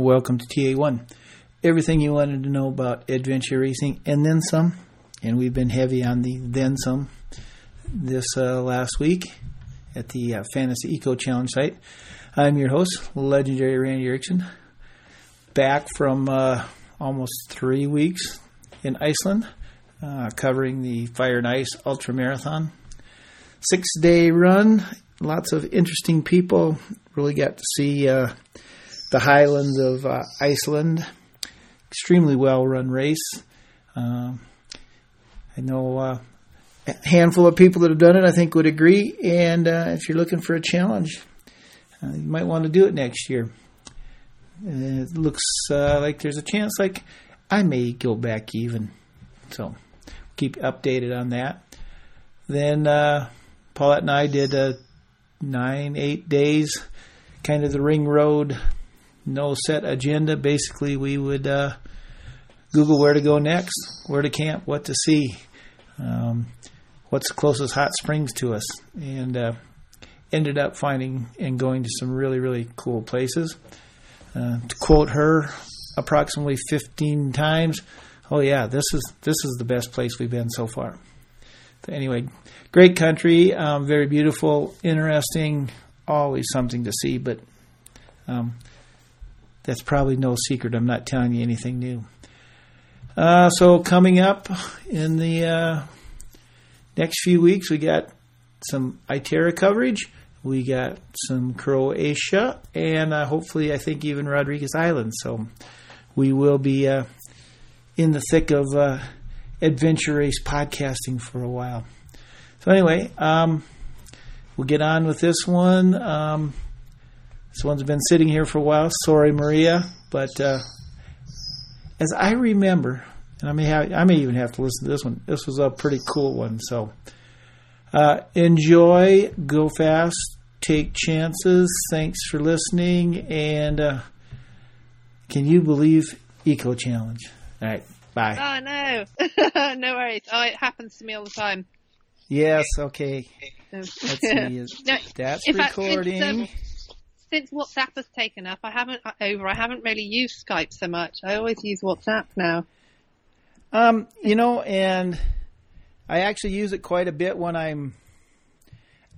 Welcome to TA1. Everything you wanted to know about adventure racing and then some. And we've been heavy on the then some this uh, last week at the uh, Fantasy Eco Challenge site. I'm your host, legendary Randy Erickson, back from uh, almost three weeks in Iceland, uh, covering the Fire and Ice Ultra Marathon. Six day run, lots of interesting people. Really got to see uh, the highlands of uh, Iceland. Extremely well run race. Um, I know uh, a handful of people that have done it, I think, would agree. And uh, if you're looking for a challenge, uh, you might want to do it next year. it looks uh, like there's a chance, like I may go back even. So keep updated on that. Then uh, Paulette and I did a nine, eight days, kind of the ring road no set agenda. Basically, we would uh, Google where to go next, where to camp, what to see, um, what's the closest hot springs to us, and uh, ended up finding and going to some really, really cool places. Uh, to quote her, approximately 15 times. Oh yeah, this is this is the best place we've been so far. So anyway, great country, um, very beautiful, interesting, always something to see. But um, that's probably no secret. I'm not telling you anything new. Uh, so coming up in the uh, next few weeks, we got some Itera coverage. We got some Croatia, and uh, hopefully, I think even Rodrigues Island. So we will be uh, in the thick of uh, adventure race podcasting for a while. So anyway, um, we'll get on with this one. Um, this one's been sitting here for a while. Sorry, Maria, but uh, as I remember, and I may have, I may even have to listen to this one. This was a pretty cool one. So uh, enjoy, go fast, take chances. Thanks for listening, and uh, can you believe Eco Challenge? All right, bye. Oh no, no worries. Oh, it happens to me all the time. Yes. Okay. Let's see. No, That's recording. Since WhatsApp has taken up, I haven't uh, over. I haven't really used Skype so much. I always use WhatsApp now. Um, you know, and I actually use it quite a bit when I'm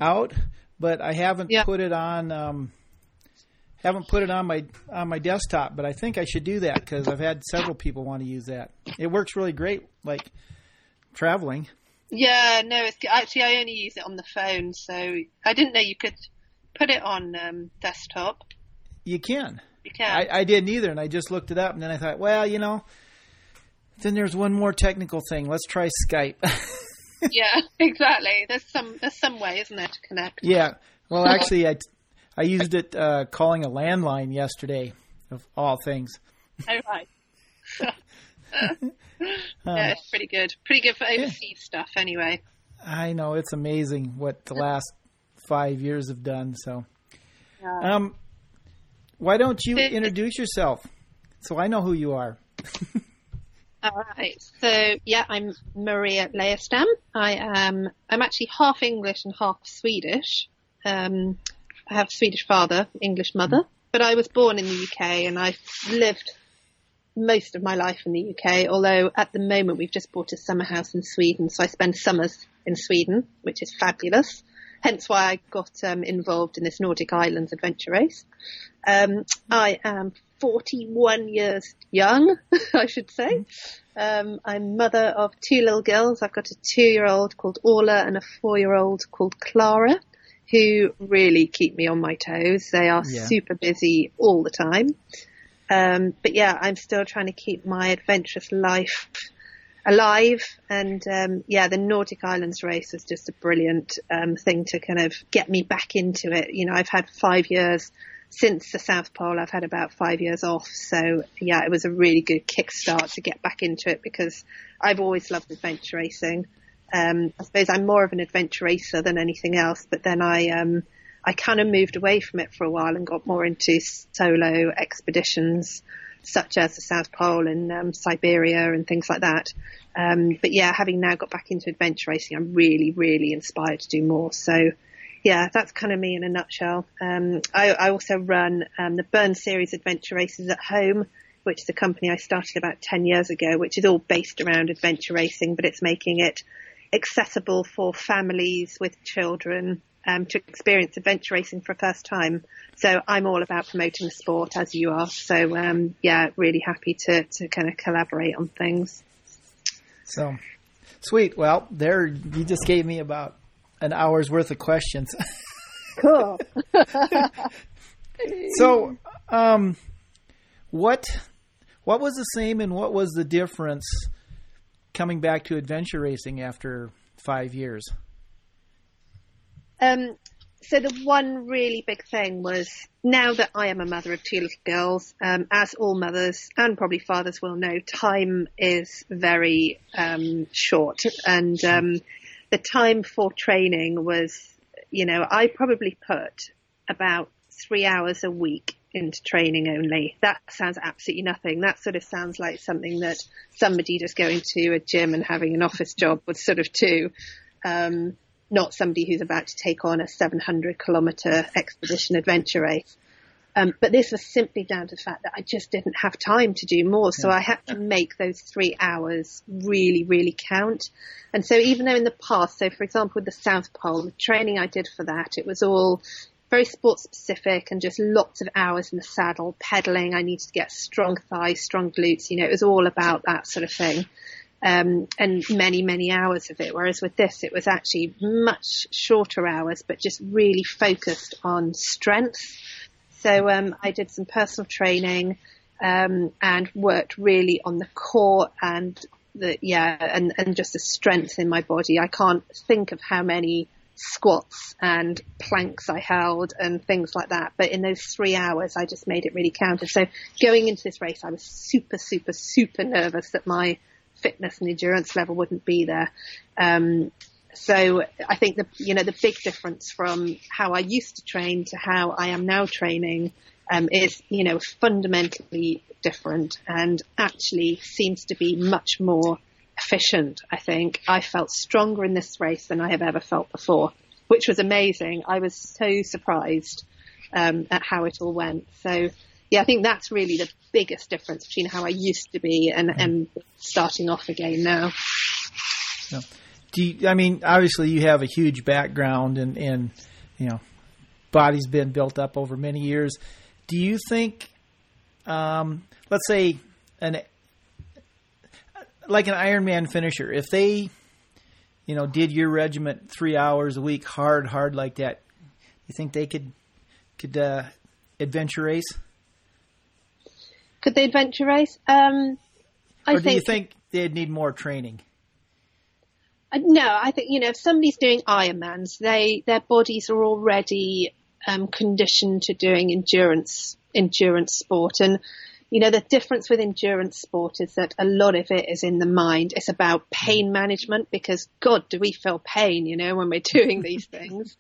out, but I haven't put it on. Um, haven't put it on my on my desktop, but I think I should do that because I've had several people want to use that. It works really great, like traveling. Yeah, no, it's actually I only use it on the phone, so I didn't know you could put it on um, desktop. You can. You can. I, I didn't either, and I just looked it up, and then I thought, well, you know, then there's one more technical thing. Let's try Skype. yeah, exactly. There's some there's some way, isn't there, to connect? Yeah. Well, actually, I, I used it uh, calling a landline yesterday, of all things. Oh right. yeah, it's pretty good. Pretty good for overseas stuff, anyway. I know it's amazing what the last five years have done. So, Yeah. um, why don't you introduce yourself so I know who you are? All right. So yeah, I'm Maria Leijerstam. I am. I'm actually half English and half Swedish. Um, I have a Swedish father, English mother, but I was born in the UK and I've lived most of my life in the UK. Although at the moment we've just bought a summer house in Sweden, so I spend summers in Sweden, which is fabulous. Hence why I got um, involved in this Nordic Islands adventure race. Um, I am 41 years young, I should say. Um, I'm mother of two little girls. I've got a two-year-old called Orla and a four-year-old called Clara, who really keep me on my toes. They are Yeah. super busy all the time. Um, but yeah, I'm still trying to keep my adventurous life alive. And um, yeah, the Nordic Islands race was just a brilliant um, thing to kind of get me back into it. You know, I've had five years since the South Pole. I've had about five years off. So yeah, it was a really good kickstart to get back into it because I've always loved adventure racing. Um, I suppose I'm more of an adventure racer than anything else, but then I, um, I kind of moved away from it for a while and got more into solo expeditions such as the South Pole and um, Siberia and things like that. Um, but yeah, having now got back into adventure racing, I'm really, really inspired to do more. So yeah, that's kind of me in a nutshell. Um, I, I, also run um, the Burn Series Adventure Races at Home, which is a company I started about 10 years ago, which is all based around adventure racing, but it's making it accessible for families with children um, to experience adventure racing for a first time. So I'm all about promoting the sport as you are. So um, yeah, really happy to, to kind of collaborate on things. So sweet. Well, there you just gave me about an hour's worth of questions. Cool. so, um, what what was the same and what was the difference coming back to adventure racing after five years? Um, so the one really big thing was now that I am a mother of two little girls, um, as all mothers and probably fathers will know, time is very um, short, and um, the time for training was, you know, I probably put about three hours a week into training only. That sounds absolutely nothing. That sort of sounds like something that somebody just going to a gym and having an office job would sort of do. Um, not somebody who's about to take on a 700 kilometer expedition adventure race. Um, but this was simply down to the fact that I just didn't have time to do more. So I had to make those three hours really, really count. And so even though in the past, so for example, with the South Pole, the training I did for that, it was all very sport specific and just lots of hours in the saddle, pedaling. I needed to get strong thighs, strong glutes. You know, it was all about that sort of thing. Um, and many, many hours of it. Whereas with this, it was actually much shorter hours, but just really focused on strength so um, I did some personal training um, and worked really on the core and the yeah and and just the strength in my body. I can't think of how many squats and planks I held and things like that. But in those three hours, I just made it really count. So going into this race, I was super, super, super nervous that my fitness and endurance level wouldn't be there. Um, so I think the you know the big difference from how I used to train to how I am now training um, is you know fundamentally different and actually seems to be much more efficient. I think I felt stronger in this race than I have ever felt before, which was amazing. I was so surprised um, at how it all went. So yeah, I think that's really the biggest difference between how I used to be and, and starting off again now. Yeah do you, I mean, obviously you have a huge background and, and, you know, body's been built up over many years. Do you think, um, let's say an, like an Ironman finisher, if they, you know, did your regiment three hours a week, hard, hard like that, you think they could, could, uh, adventure race? Could they adventure race? Um, I or do think, you think they'd need more training? Uh, no, I think you know if somebody's doing Ironmans, they their bodies are already um, conditioned to doing endurance endurance sport, and you know the difference with endurance sport is that a lot of it is in the mind. It's about pain management because God, do we feel pain? You know when we're doing these things.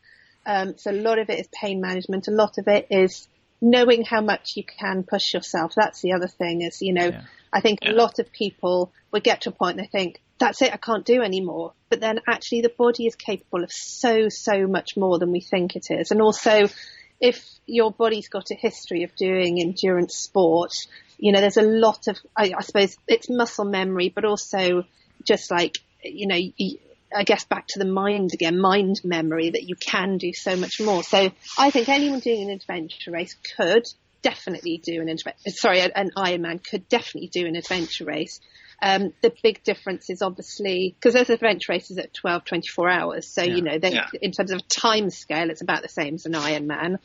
Um, so a lot of it is pain management. A lot of it is knowing how much you can push yourself. That's the other thing is you know. Yeah. I think yeah. a lot of people would get to a point they think, that's it, I can't do anymore. But then actually the body is capable of so, so much more than we think it is. And also, if your body's got a history of doing endurance sport, you know, there's a lot of, I, I suppose it's muscle memory, but also just like, you know, I guess back to the mind again, mind memory that you can do so much more. So I think anyone doing an adventure race could definitely do an adventure, sorry, an Ironman could definitely do an adventure race. Um, the big difference is obviously because there's adventure races at 12, 24 hours. So, yeah. you know, they, yeah. in terms of time scale, it's about the same as an Ironman.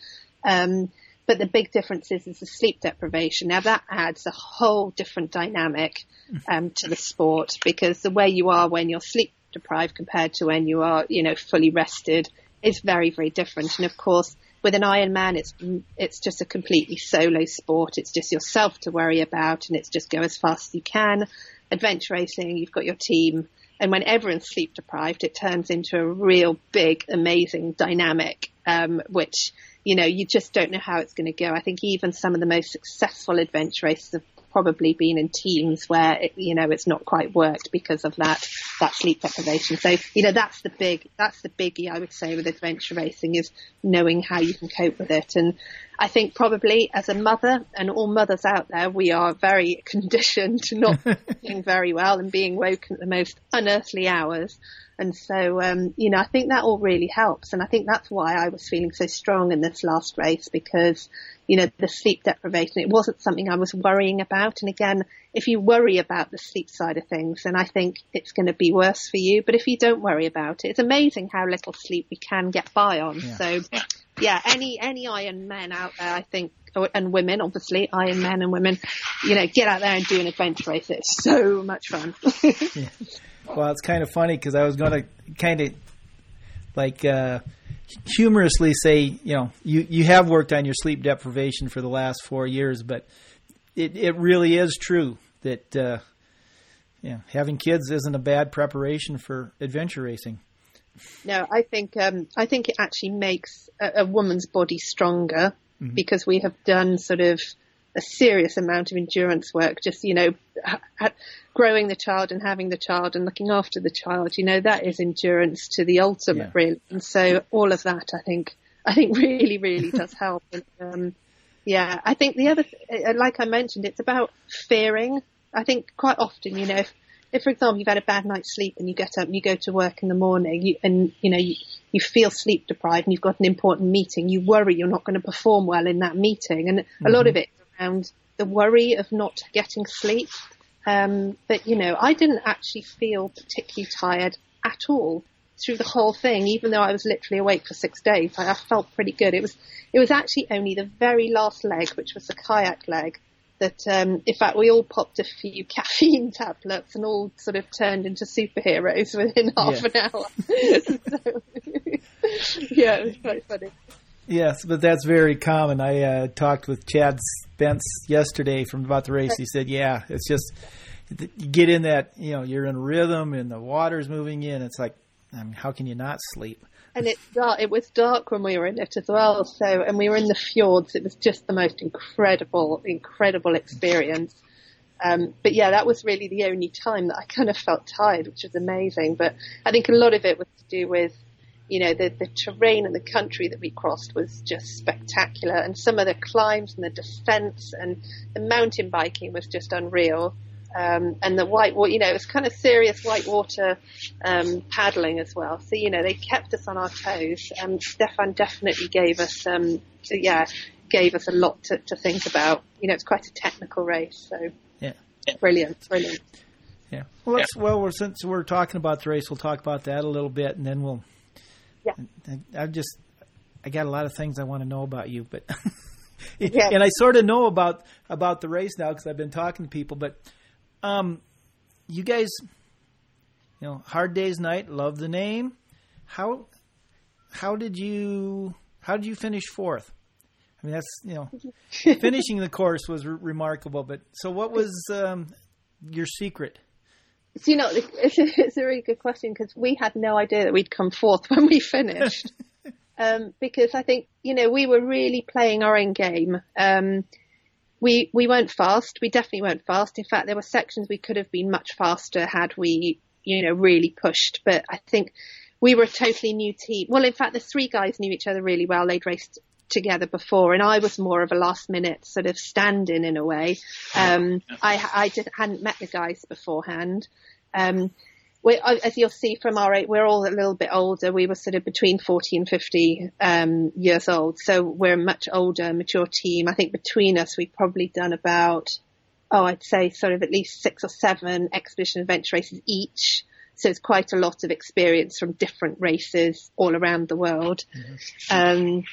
Um, but the big difference is, is the sleep deprivation. Now that adds a whole different dynamic um, to the sport because the way you are when you're sleep deprived compared to when you are, you know, fully rested is very, very different. And of course, with an Ironman, it's it's just a completely solo sport. It's just yourself to worry about, and it's just go as fast as you can adventure racing, you've got your team, and when everyone's sleep deprived, it turns into a real big, amazing dynamic, um, which you know you just don't know how it's going to go. I think even some of the most successful adventure races have probably been in teams where it, you know it's not quite worked because of that that sleep deprivation. So, you know, that's the big, that's the biggie I would say with adventure racing is knowing how you can cope with it. And I think probably as a mother and all mothers out there, we are very conditioned to not being very well and being woken at the most unearthly hours. And so, um, you know, I think that all really helps. And I think that's why I was feeling so strong in this last race because, you know, the sleep deprivation, it wasn't something I was worrying about. And again, if you worry about the sleep side of things, then I think it's going to be worse for you. But if you don't worry about it, it's amazing how little sleep we can get by on. Yeah. So yeah, any, any Iron men out there, I think, and women, obviously, Iron men and women, you know, get out there and do an adventure race. It's so much fun. yeah. Well, it's kind of funny because I was going to kind of like uh, humorously say, you know, you you have worked on your sleep deprivation for the last four years, but it it really is true that uh, yeah, having kids isn't a bad preparation for adventure racing. No, I think um, I think it actually makes a, a woman's body stronger mm-hmm. because we have done sort of a serious amount of endurance work. Just you know, ha- growing the child and having the child and looking after the child. You know, that is endurance to the ultimate, yeah. really. And so all of that, I think, I think really, really does help. And, um, yeah, I think the other, th- like I mentioned, it's about fearing. I think quite often, you know, if, if for example you've had a bad night's sleep and you get up and you go to work in the morning you, and you know you, you feel sleep deprived and you've got an important meeting, you worry you're not going to perform well in that meeting, and mm-hmm. a lot mm-hmm. of it around the worry of not getting sleep. Um, but you know, I didn't actually feel particularly tired at all through the whole thing, even though I was literally awake for six days. I, I felt pretty good. It was it was actually only the very last leg, which was the kayak leg, that um, in fact we all popped a few caffeine tablets and all sort of turned into superheroes within half yeah. an hour. so, yeah, it was quite funny. Yes, but that's very common. I uh, talked with Chad Spence yesterday from about the race. He said, "Yeah, it's just you get in that you know you're in rhythm and the water's moving in. It's like, I mean, how can you not sleep?" And it's dark. It was dark when we were in it as well. So, and we were in the fjords. It was just the most incredible, incredible experience. Um, but yeah, that was really the only time that I kind of felt tired, which was amazing. But I think a lot of it was to do with you know, the, the terrain and the country that we crossed was just spectacular. And some of the climbs and the descents and the mountain biking was just unreal. Um, and the white water, you know, it was kind of serious whitewater um, paddling as well. So, you know, they kept us on our toes. And Stefan definitely gave us, um, yeah, gave us a lot to, to think about. You know, it's quite a technical race. So, yeah, brilliant, brilliant. Yeah. Well, yeah. well, we're, since we're talking about the race, we'll talk about that a little bit, and then we'll yeah. I, I just I got a lot of things I want to know about you, but yeah. and I sort of know about about the race now because I've been talking to people. But um, you guys, you know, Hard Day's Night, love the name. How how did you how did you finish fourth? I mean, that's you know, finishing the course was re- remarkable. But so, what was um, your secret? So, you know, it's, it's a really good question because we had no idea that we'd come fourth when we finished. um, because I think, you know, we were really playing our own game. Um, we, we weren't fast. We definitely weren't fast. In fact, there were sections we could have been much faster had we, you know, really pushed. But I think we were a totally new team. Well, in fact, the three guys knew each other really well. They'd raced together before, and I was more of a last minute sort of stand in in a way. Um, I, I just hadn't met the guys beforehand. Um, we, as you'll see from our age, we're all a little bit older. We were sort of between 40 and 50 um, years old, so we're a much older, mature team. I think between us, we've probably done about, oh, I'd say sort of at least six or seven expedition adventure races each. So it's quite a lot of experience from different races all around the world. Mm-hmm. Um,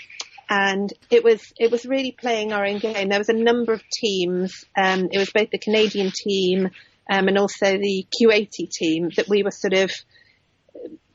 and it was it was really playing our own game. There was a number of teams. Um, it was both the Canadian team um, and also the Q80 team that we were sort of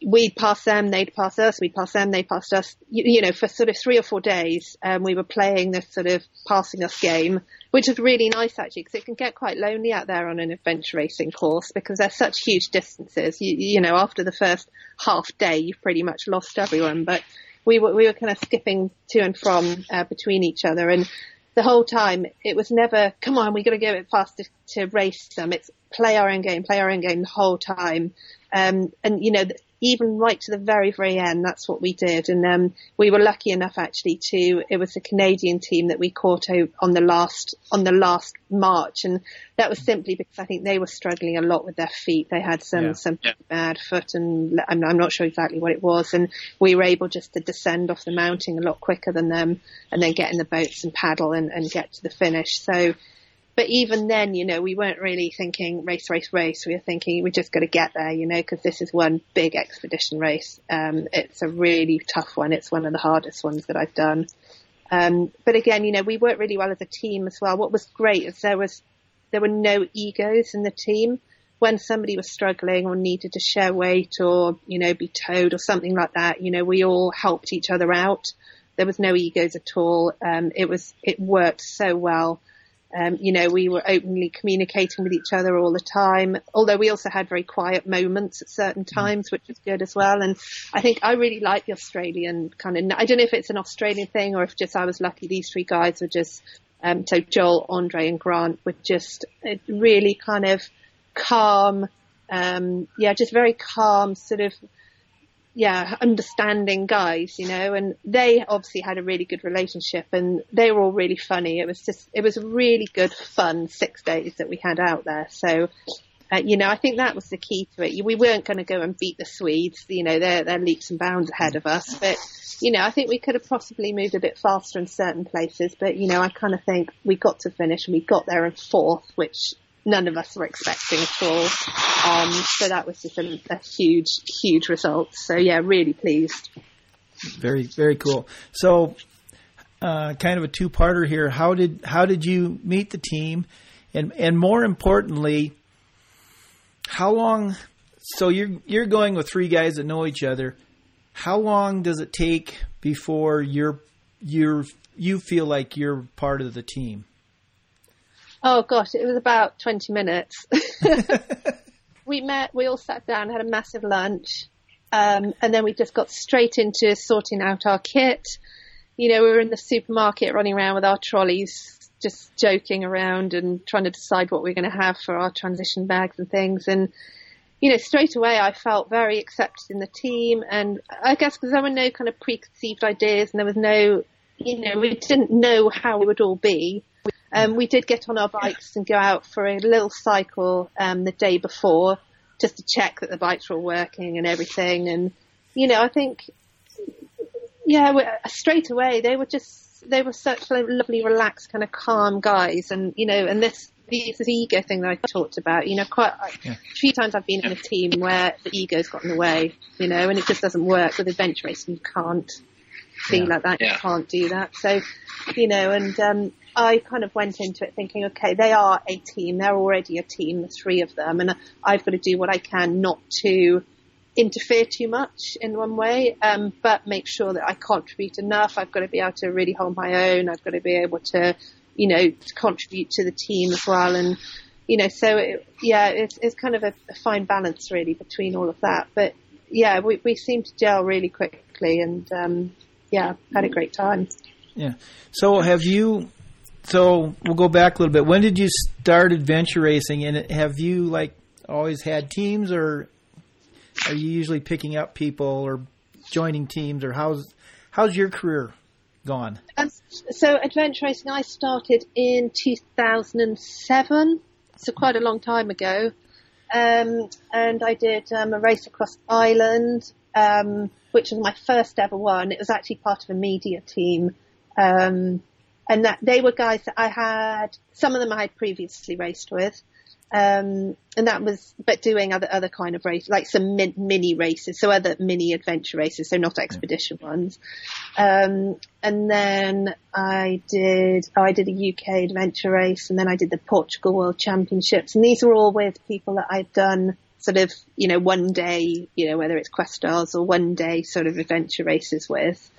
we'd pass them, they'd pass us, we'd pass them, they passed us. You, you know, for sort of three or four days, um, we were playing this sort of passing us game, which is really nice actually, because it can get quite lonely out there on an adventure racing course because there's such huge distances. You, you know, after the first half day, you've pretty much lost everyone, but we were we were kind of skipping to and from uh, between each other, and the whole time it was never, "Come on, we've got to go a bit faster to race them." It's play our own game, play our own game the whole time. Um, and you know, even right to the very, very end, that's what we did. And um, we were lucky enough actually to. It was a Canadian team that we caught on the last on the last march, and that was simply because I think they were struggling a lot with their feet. They had some yeah. some yeah. bad foot, and I'm, I'm not sure exactly what it was. And we were able just to descend off the mountain a lot quicker than them, and then get in the boats and paddle and, and get to the finish. So but even then, you know, we weren't really thinking race, race, race. We were thinking we just got to get there, you know, because this is one big expedition race. Um, it's a really tough one. It's one of the hardest ones that I've done. Um, but again, you know, we worked really well as a team as well. What was great is there was there were no egos in the team. When somebody was struggling or needed to share weight or you know be towed or something like that, you know, we all helped each other out. There was no egos at all. Um, it was it worked so well. Um, you know, we were openly communicating with each other all the time, although we also had very quiet moments at certain mm. times, which was good as well. And I think I really like the Australian kind of, I don't know if it's an Australian thing or if just I was lucky these three guys were just, um, so Joel, Andre and Grant were just uh, really kind of calm, um, yeah, just very calm, sort of yeah, understanding guys, you know, and they obviously had a really good relationship and they were all really funny. It was just, it was a really good fun six days that we had out there. So, uh, you know, I think that was the key to it. We weren't going to go and beat the Swedes, you know, they're, they're leaps and bounds ahead of us, but, you know, I think we could have possibly moved a bit faster in certain places, but, you know, I kind of think we got to finish and we got there in fourth, which none of us were expecting at all. Um, so that was just a, a, huge, huge result. So yeah, really pleased. Very, very cool. So, uh, kind of a two-parter here. How did how did you meet the team, and and more importantly, how long? So you're you're going with three guys that know each other. How long does it take before you're you're you feel like you're part of the team? Oh gosh, it was about 20 minutes. we met, we all sat down, had a massive lunch, um, and then we just got straight into sorting out our kit. You know, we were in the supermarket running around with our trolleys, just joking around and trying to decide what we are going to have for our transition bags and things. And, you know, straight away I felt very accepted in the team. And I guess because there were no kind of preconceived ideas and there was no, you know, we didn't know how we would all be. Um, we did get on our bikes and go out for a little cycle um, the day before just to check that the bikes were all working and everything. And, you know, I think, yeah, straight away they were just, they were such lovely, relaxed, kind of calm guys. And, you know, and this, this ego thing that I talked about, you know, quite yeah. a few times I've been in a team where the ego's got in the way, you know, and it just doesn't work with adventure racing. You can't be yeah. like that. Yeah. You can't do that. So, you know, and, um, I kind of went into it thinking, okay, they are a team. They're already a team, the three of them, and I've got to do what I can not to interfere too much in one way, um, but make sure that I contribute enough. I've got to be able to really hold my own. I've got to be able to, you know, to contribute to the team as well. And, you know, so it, yeah, it's, it's kind of a, a, fine balance really between all of that. But yeah, we, we seem to gel really quickly and, um, yeah, had a great time. Yeah. So have you so we'll go back a little bit. When did you start adventure racing, and have you like always had teams, or are you usually picking up people or joining teams, or how's how's your career gone? Um, so adventure racing, I started in 2007, so quite a long time ago, um, and I did um, a race across Ireland, um, which was my first ever one. It was actually part of a media team. Um, and that they were guys that I had, some of them I had previously raced with. Um, and that was, but doing other, other kind of races, like some min, mini races, so other mini adventure races, so not expedition ones. Um, and then I did, oh, I did a UK adventure race and then I did the Portugal World Championships and these were all with people that I'd done sort of, you know, one day, you know, whether it's Questars or one day sort of adventure races with.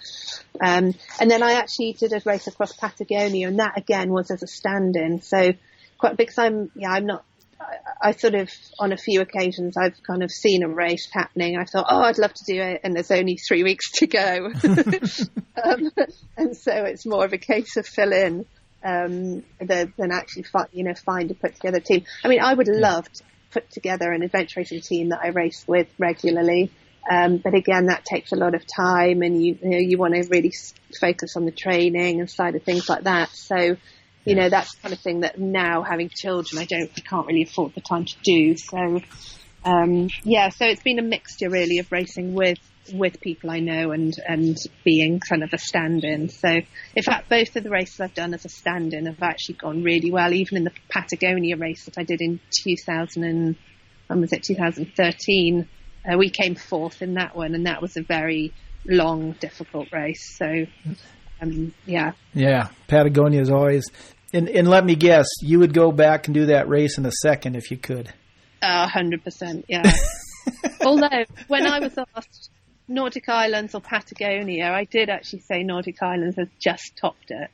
Um, and then I actually did a race across Patagonia and that again was as a stand-in. So quite because I'm, yeah, I'm not, I, I, sort of, on a few occasions, I've kind of seen a race happening. I thought, oh, I'd love to do it. And there's only three weeks to go. um, and so it's more of a case of fill in. um, than, than actually fi- you know find a put together team. I mean, I would love to put together an adventure racing team that I race with regularly. Um, but again, that takes a lot of time, and you you, know, you want to really focus on the training and side of things like that. So, you know, that's the kind of thing that now having children, I don't, I can't really afford the time to do. So, um, yeah, so it's been a mixture really of racing with with people I know and and being kind of a stand-in. So, in fact, both of the races I've done as a stand-in have actually gone really well. Even in the Patagonia race that I did in 2000 and when was it 2013, uh, we came fourth in that one, and that was a very long, difficult race. So, um, yeah, yeah, Patagonia is always. And, and let me guess, you would go back and do that race in a second if you could. A hundred percent, yeah. Although when I was asked Nordic Islands or Patagonia, I did actually say Nordic Islands has just topped it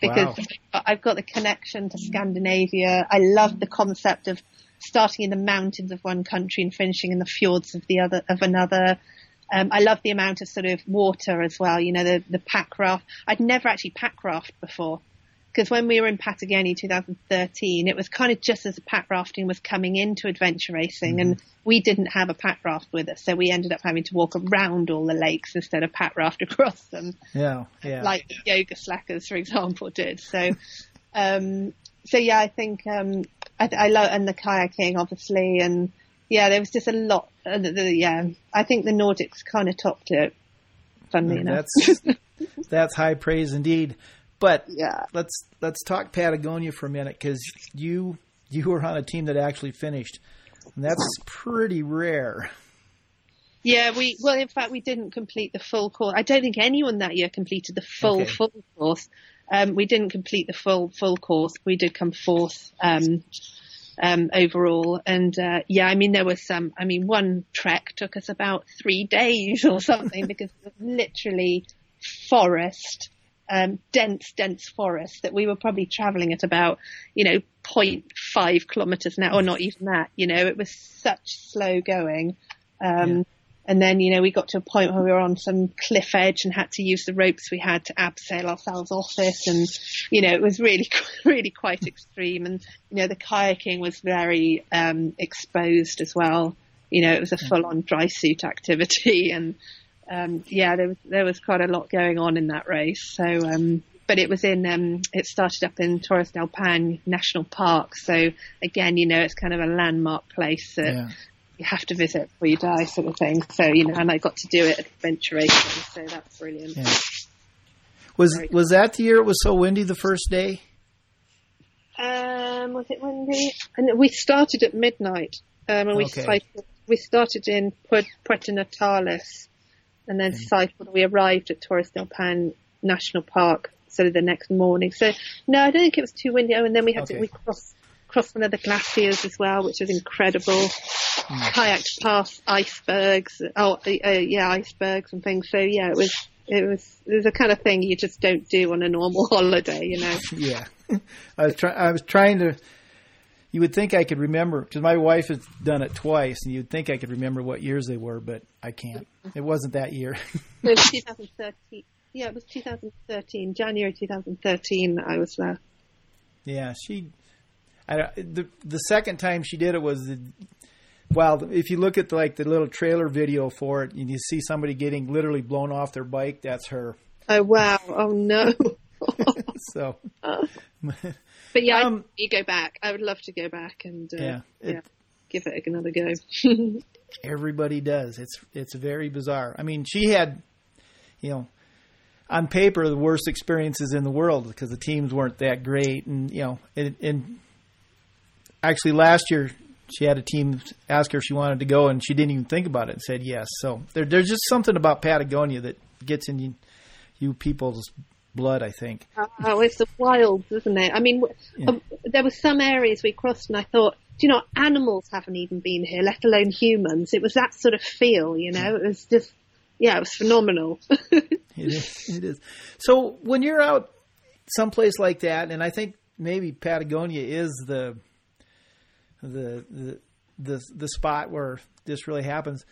because wow. I've got the connection to Scandinavia. I love the concept of starting in the mountains of one country and finishing in the fjords of the other of another. Um, I love the amount of sort of water as well. You know, the the pack raft. I'd never actually pack raft before because when we were in Patagonia 2013, it was kind of just as pack rafting was coming into adventure racing, mm-hmm. and we didn't have a pack raft with us, so we ended up having to walk around all the lakes instead of pack raft across them. Yeah, yeah. Like the yoga slackers, for example, did. So, um, so yeah, I think um, I, I love and the kayaking, obviously, and yeah, there was just a lot. Uh, the, the, yeah, I think the Nordics kind of topped it. Funnily enough, that's that's high praise indeed. But yeah. let's let's talk Patagonia for a minute because you you were on a team that actually finished, and that's pretty rare. Yeah, we well, in fact, we didn't complete the full course. I don't think anyone that year completed the full Okay. full course. Um, we didn't complete the full full course. We did come fourth um, um, overall, and uh, yeah, I mean there was some. I mean, one trek took us about three days or something because it was literally forest, um, dense, dense forest that we were probably travelling at about you know 0.5 kilometres an hour, or not even that. You know, it was such slow going. Um, Yeah. And then, you know, we got to a point where we were on some cliff edge and had to use the ropes we had to abseil ourselves off it. And, you know, it was really, really quite extreme. And, you know, the kayaking was very, um, exposed as well. You know, it was a full on dry suit activity. And, um, yeah, there was, there was quite a lot going on in that race. So, um, but it was in, um, it started up in Torres del Paine National Park. So again, you know, it's kind of a landmark place that, Yeah. you have to visit before you die, sort of thing. So you know, and I got to do it at Adventure Racing, so that's brilliant. Yeah. Was Very was that the year it was so windy the first day? Um, was it windy? And we started at midnight, um, and we Okay. cycled. We started in Pu- Puerto Natales, and then cycled. We arrived at Torres del Paine National Park, sort of the next morning. So no, I don't think it was too windy. Oh, and then we had Okay. to we crossed crossed one of the glaciers as well, which was incredible. Kayaked past icebergs. Oh, uh, uh, yeah, icebergs and things. So yeah, it was it was it was the kind of thing you just don't do on a normal holiday, you know. Yeah, I was trying. I was trying to. You would think I could remember because my wife has done it twice, and you'd think I could remember what years they were, but I can't. It wasn't that year. It was 2013. Yeah, it was 2013, January 2013 I was there. yeah, she. I don't- the the second time she did it was the. Well, if you look at the, like the little trailer video for it, and you see somebody getting literally blown off their bike, that's her. Oh wow! Oh no! So uh. But yeah, Um, you go back. I would love to go back and uh, Yeah, yeah, give it another go. everybody does. It's it's very bizarre. I mean, she had, you know, on paper the worst experiences in the world because the teams weren't that great, and you know, and, and actually last year she had a team ask her if she wanted to go, and she didn't even think about it and said yes. So there, there's just something about Patagonia that gets in you, you people's blood. I think. oh, it's the wilds, isn't it? I mean, Yeah. um, there were some areas we crossed, and I thought, do you know, animals haven't even been here, let alone humans. It was that sort of feel, you know. It was just, yeah, it was phenomenal. It is. It is. So when you're out someplace like that, and I think maybe Patagonia is the the the the, the spot where this really happens.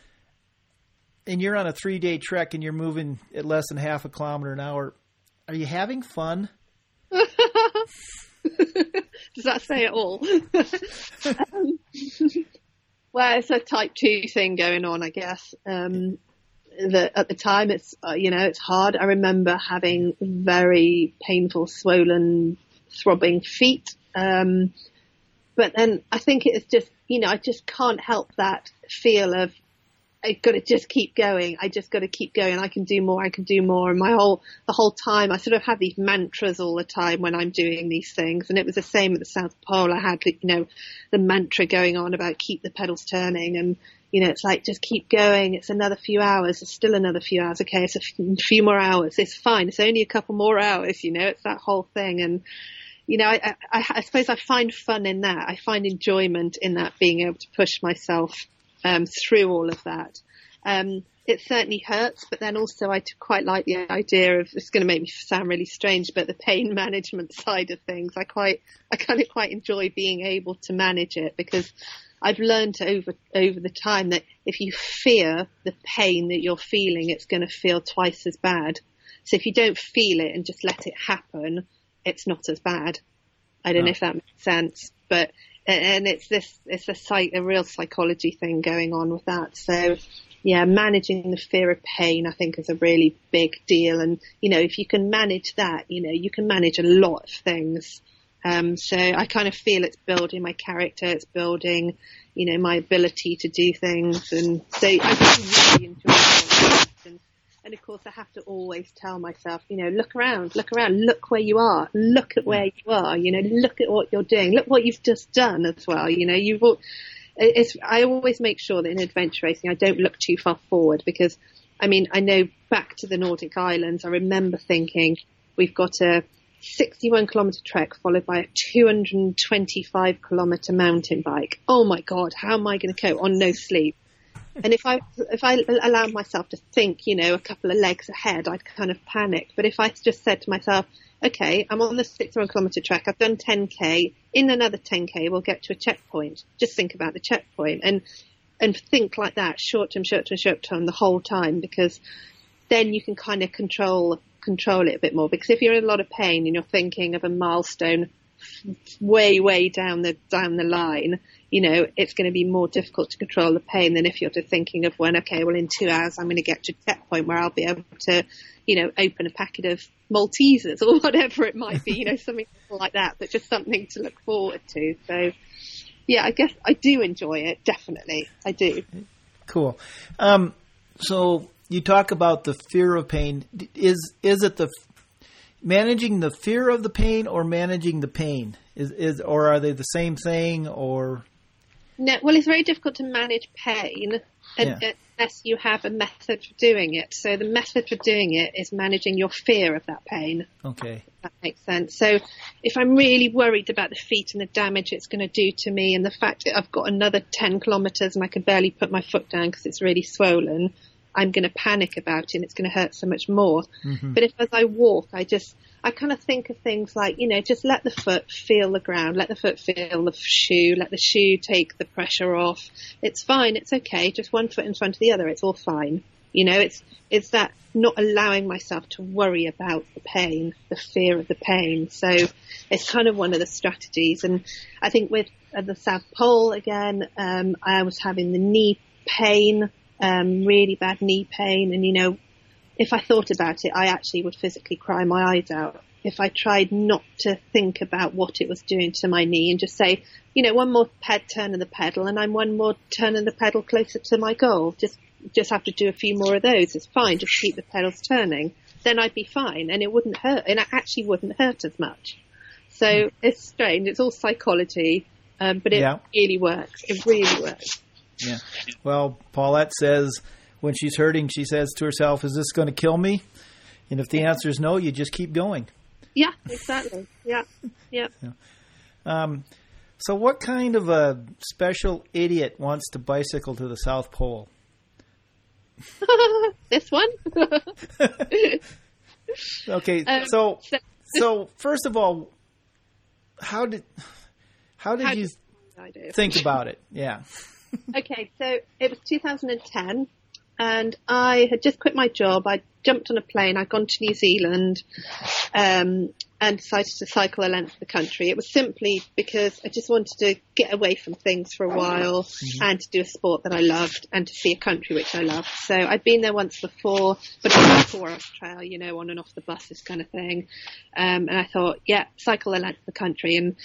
And you're on a three day trek, and you're moving at less than half a kilometer an hour. Are you having fun? Does that say it all? um, well, it's a type two thing going on, I guess. Um, that at the time it's uh, you know it's hard. I remember having very painful, swollen, throbbing feet. Um, but then I think it's just you know I just can't help that feel of I got to just keep going. I just got to keep going. I can do more. I can do more. And my whole the whole time, I sort of have these mantras all the time when I'm doing these things. And it was the same at the South Pole. I had you know the mantra going on about keep the pedals turning, and you know it's like just keep going. It's another few hours. It's still another few hours. Okay, it's a few more hours. It's fine. It's only a couple more hours. You know, it's that whole thing. And you know, I, I, I suppose I find fun in that. I find enjoyment in that, being able to push myself um, through all of that. Um, it certainly hurts, but then also I quite like the idea of it's going to make me sound really strange, but the pain management side of things, I quite, I kind of quite enjoy being able to manage it because I've learned over over the time that if you fear the pain that you're feeling, it's going to feel twice as bad. So if you don't feel it and just let it happen, it's not as bad. I don't no. know if that makes sense, but and it's this it's a a real psychology thing going on with that. So yeah, managing the fear of pain, I think, is a really big deal. And you know, if you can manage that, you know, you can manage a lot of things. Um, so I kind of feel it's building my character, it's building, you know, my ability to do things, and so I really enjoy it. And, of course, I have to always tell myself, you know, look around, look around, look where you are, look at where you are, you know, look at what you're doing, look what you've just done as well. You know, you've, it's, I always make sure that in adventure racing, I don't look too far forward because, I mean, I know back to the Nordic Islands, I remember thinking we've got a 61 kilometer trek followed by a 225 kilometer mountain bike. Oh my God, how am I going to cope on no sleep? And if I if I allowed myself to think, you know, a couple of legs ahead, I'd kind of panic. But if I just said to myself, okay, I'm on the 61 kilometer track, I've done 10k, in another 10k we'll get to a checkpoint. Just think about the checkpoint and and think like that, short term, short term, short term, the whole time, because then you can kind of control control it a bit more. Because if you're in a lot of pain and you're thinking of a milestone way, way down the down the line, you know, it's going to be more difficult to control the pain than if you're just thinking of when, okay, well, in two hours I'm going to get to a checkpoint where I'll be able to, you know, open a packet of Maltesers or whatever it might be, you know, something like that, but just something to look forward to. So, yeah, I guess I do enjoy it. Definitely, I do. Cool. Um, so you talk about the fear of pain. Is is it the managing the fear of the pain or managing the pain? Is is or are they the same thing or? No, well, it's very difficult to manage pain yeah. unless you have a method for doing it. So the method for doing it is managing your fear of that pain. Okay. that makes sense. So if I'm really worried about the feet and the damage it's going to do to me and the fact that I've got another 10 kilometers and I can barely put my foot down because it's really swollen, I'm going to panic about it and it's going to hurt so much more. Mm-hmm. But if as I walk, I just, I kind of think of things like, you know, just let the foot feel the ground, let the foot feel the shoe, let the shoe take the pressure off. It's fine. It's okay. Just one foot in front of the other. It's all fine. You know, it's, it's that not allowing myself to worry about the pain, the fear of the pain. So it's kind of one of the strategies. And I think with the South Pole again, um, I was having the knee pain um, really bad knee pain. And, you know, if I thought about it, I actually would physically cry my eyes out. If I tried not to think about what it was doing to my knee and just say, you know, one more ped turn of the pedal and I'm one more turn of the pedal closer to my goal. Just, just have to do a few more of those. It's fine. Just keep the pedals turning. Then I'd be fine and it wouldn't hurt and it actually wouldn't hurt as much. So mm. it's strange. It's all psychology, um, but it yeah. really works. It really works. Yeah. Well, Paulette says when she's hurting, she says to herself, "Is this going to kill me?" And if the answer is no, you just keep going. Yeah, exactly. Yeah, yeah. yeah. Um, so, what kind of a special idiot wants to bicycle to the South Pole? this one. okay, um, so so first of all, how did how did how you did think about it? Yeah okay, so it was 2010 and I had just quit my job. I jumped on a plane. I'd gone to New Zealand. Um, and decided to cycle a length of the country. It was simply because I just wanted to get away from things for a while mm-hmm. and to do a sport that I loved and to see a country which I loved. So I'd been there once before, but it was a four hour trail, you know, on and off the buses kind of thing. Um, and I thought, yeah, cycle the length of the country. And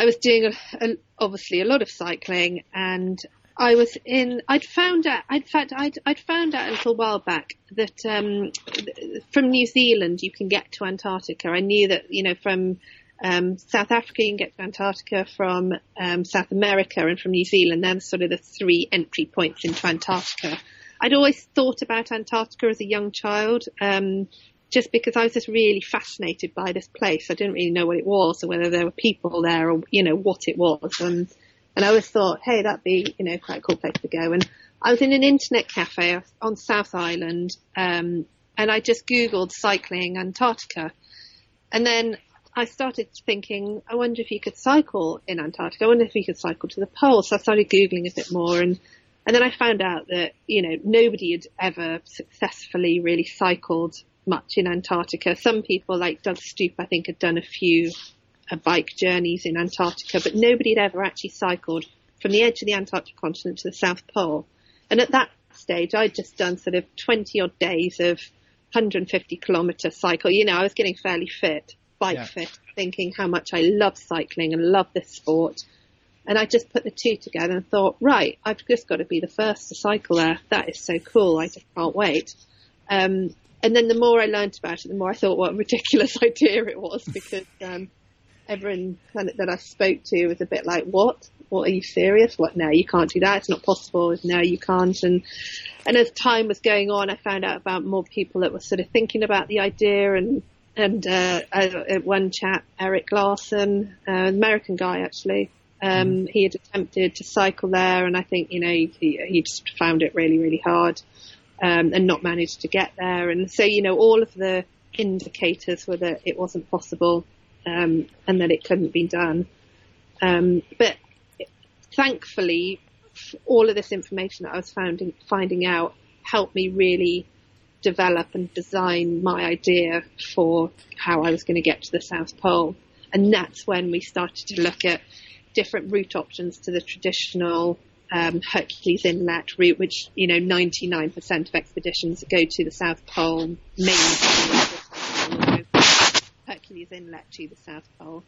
I was doing a, a, obviously a lot of cycling and I was in. I'd found out. In fact, I'd, I'd found out a little while back that um, from New Zealand you can get to Antarctica. I knew that you know from um, South Africa you can get to Antarctica, from um, South America and from New Zealand. They're sort of the three entry points into Antarctica. I'd always thought about Antarctica as a young child. Um, just because I was just really fascinated by this place. I didn't really know what it was or whether there were people there or, you know, what it was. And and I always thought, hey, that'd be, you know, quite a cool place to go. And I was in an internet cafe on South Island, um, and I just Googled cycling Antarctica. And then I started thinking, I wonder if you could cycle in Antarctica. I wonder if you could cycle to the pole. So I started Googling a bit more and, and then I found out that, you know, nobody had ever successfully really cycled much in Antarctica. Some people like Doug Stoup, I think, had done a few bike journeys in Antarctica, but nobody had ever actually cycled from the edge of the Antarctic continent to the South Pole. And at that stage, I'd just done sort of 20 odd days of 150 kilometer cycle. You know, I was getting fairly fit, bike yeah. fit, thinking how much I love cycling and love this sport. And I just put the two together and thought, right, I've just got to be the first to cycle there. That is so cool. I just can't wait. Um, and then the more I learned about it, the more I thought what a ridiculous idea it was because um, everyone that I spoke to was a bit like, what? What are you serious? What? No, you can't do that. It's not possible. No, you can't. And, and as time was going on, I found out about more people that were sort of thinking about the idea and, and, uh, one chap, Eric Larsen, uh, an American guy actually, um, mm. he had attempted to cycle there and I think, you know, he, he just found it really, really hard, um, and not managed to get there. And so, you know, all of the indicators were that it wasn't possible um, and that it couldn't be done. Um, but thankfully, all of this information that I was finding, finding out helped me really develop and design my idea for how I was going to get to the South Pole. And that's when we started to look at different route options to the traditional um, Hercules Inlet route, which you know 99% of expeditions go to the South Pole mainly Hercules Inlet to the South Pole.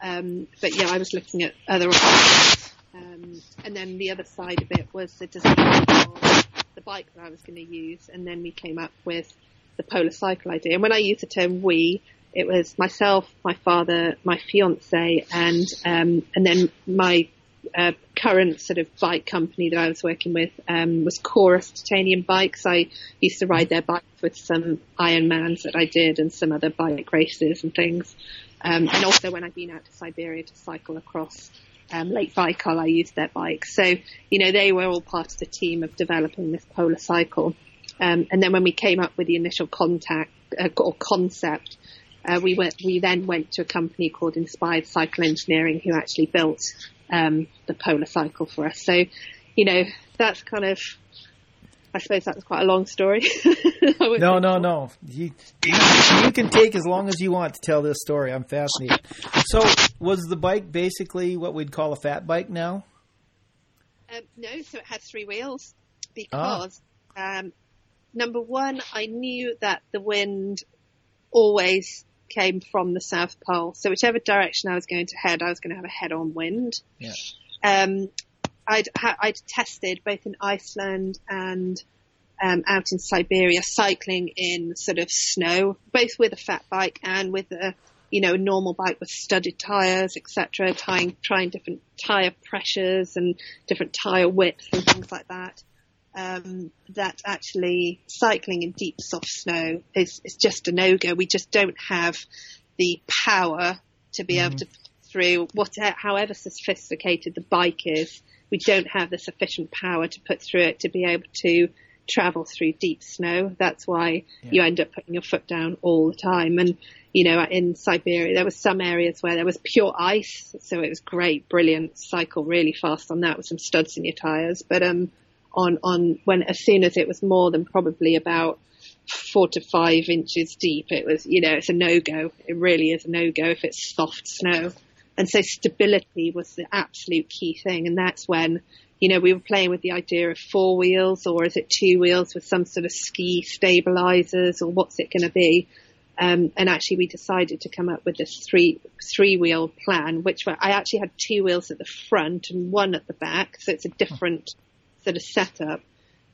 Um, but yeah, I was looking at other options. Um, and then the other side of it was the design of the bike that I was going to use. And then we came up with the polar cycle idea. And when I use the term we, it was myself, my father, my fiance, and um, and then my current sort of bike company that I was working with um, was Chorus Titanium Bikes. I used to ride their bikes with some Ironmans that I did and some other bike races and things. Um, and also when I've been out to Siberia to cycle across um, Lake Baikal, I used their bikes. So, you know, they were all part of the team of developing this polar cycle. Um, and then when we came up with the initial contact uh, or concept, uh, we went, we then went to a company called Inspired Cycle Engineering who actually built um, the polar cycle for us. So, you know, that's kind of, I suppose that was quite a long story. no, no, no. You, you can take as long as you want to tell this story. I'm fascinated. So, was the bike basically what we'd call a fat bike now? Um, no, so it had three wheels because, ah. um, number one, I knew that the wind always came from the South Pole. So whichever direction I was going to head, I was going to have a head-on wind. Yeah. Um, I'd, I'd tested both in Iceland and um, out in Siberia cycling in sort of snow, both with a fat bike and with a you know normal bike with studded tires, etc. Trying trying different tire pressures and different tire widths and things like that um, that actually cycling in deep soft snow is, is just a no-go. We just don't have the power to be mm-hmm. able to put through whatever, however sophisticated the bike is. We don't have the sufficient power to put through it to be able to travel through deep snow. That's why yeah. you end up putting your foot down all the time. And, you know, in Siberia, there was some areas where there was pure ice. So it was great, brilliant, cycle really fast on that with some studs in your tires. But, um, on, on when as soon as it was more than probably about four to five inches deep. It was, you know, it's a no go. It really is a no go if it's soft snow. And so stability was the absolute key thing. And that's when, you know, we were playing with the idea of four wheels or is it two wheels with some sort of ski stabilizers or what's it going to be? Um, and actually we decided to come up with this three, three wheel plan, which were, I actually had two wheels at the front and one at the back. So it's a different sort of setup.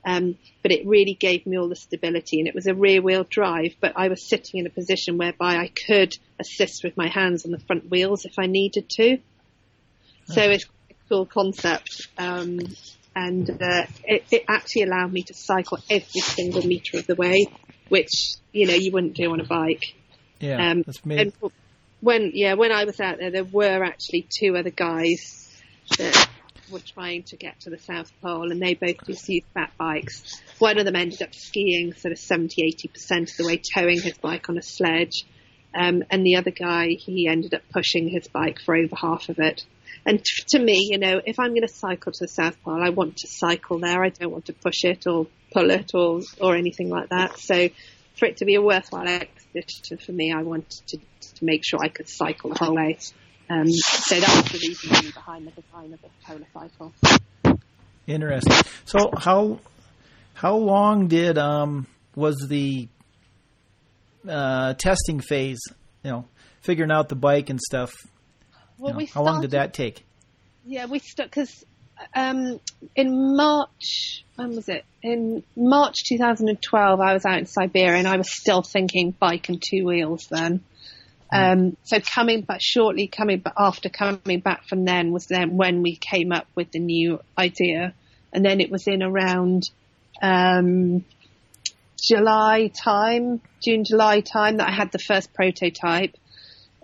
Um, but it really gave me all the stability and it was a rear wheel drive, but I was sitting in a position whereby I could assist with my hands on the front wheels if I needed to. So it's a cool concept. Um, and, uh, it, it actually allowed me to cycle every single meter of the way, which, you know, you wouldn't do on a bike. Yeah. Um, that's and when, yeah, when I was out there, there were actually two other guys that were trying to get to the South Pole and they both just used fat bikes. One of them ended up skiing sort of 70, 80% of the way, towing his bike on a sledge. Um, and the other guy, he ended up pushing his bike for over half of it. And t- to me, you know, if I'm going to cycle to the South Pole, I want to cycle there. I don't want to push it or pull it or, or anything like that. So for it to be a worthwhile expedition for me, I wanted to, to make sure I could cycle the whole way. Um, so that was the reason behind the design of the polar cycle. Interesting. So how how long did um was the uh, testing phase? You know, figuring out the bike and stuff. Well, you know, we how long did that take? Yeah, we stuck because um, in March, when was it? In March 2012, I was out in Siberia and I was still thinking bike and two wheels then. Um, so coming back shortly, coming back after coming back from then was then when we came up with the new idea, and then it was in around um, July time, June July time that I had the first prototype.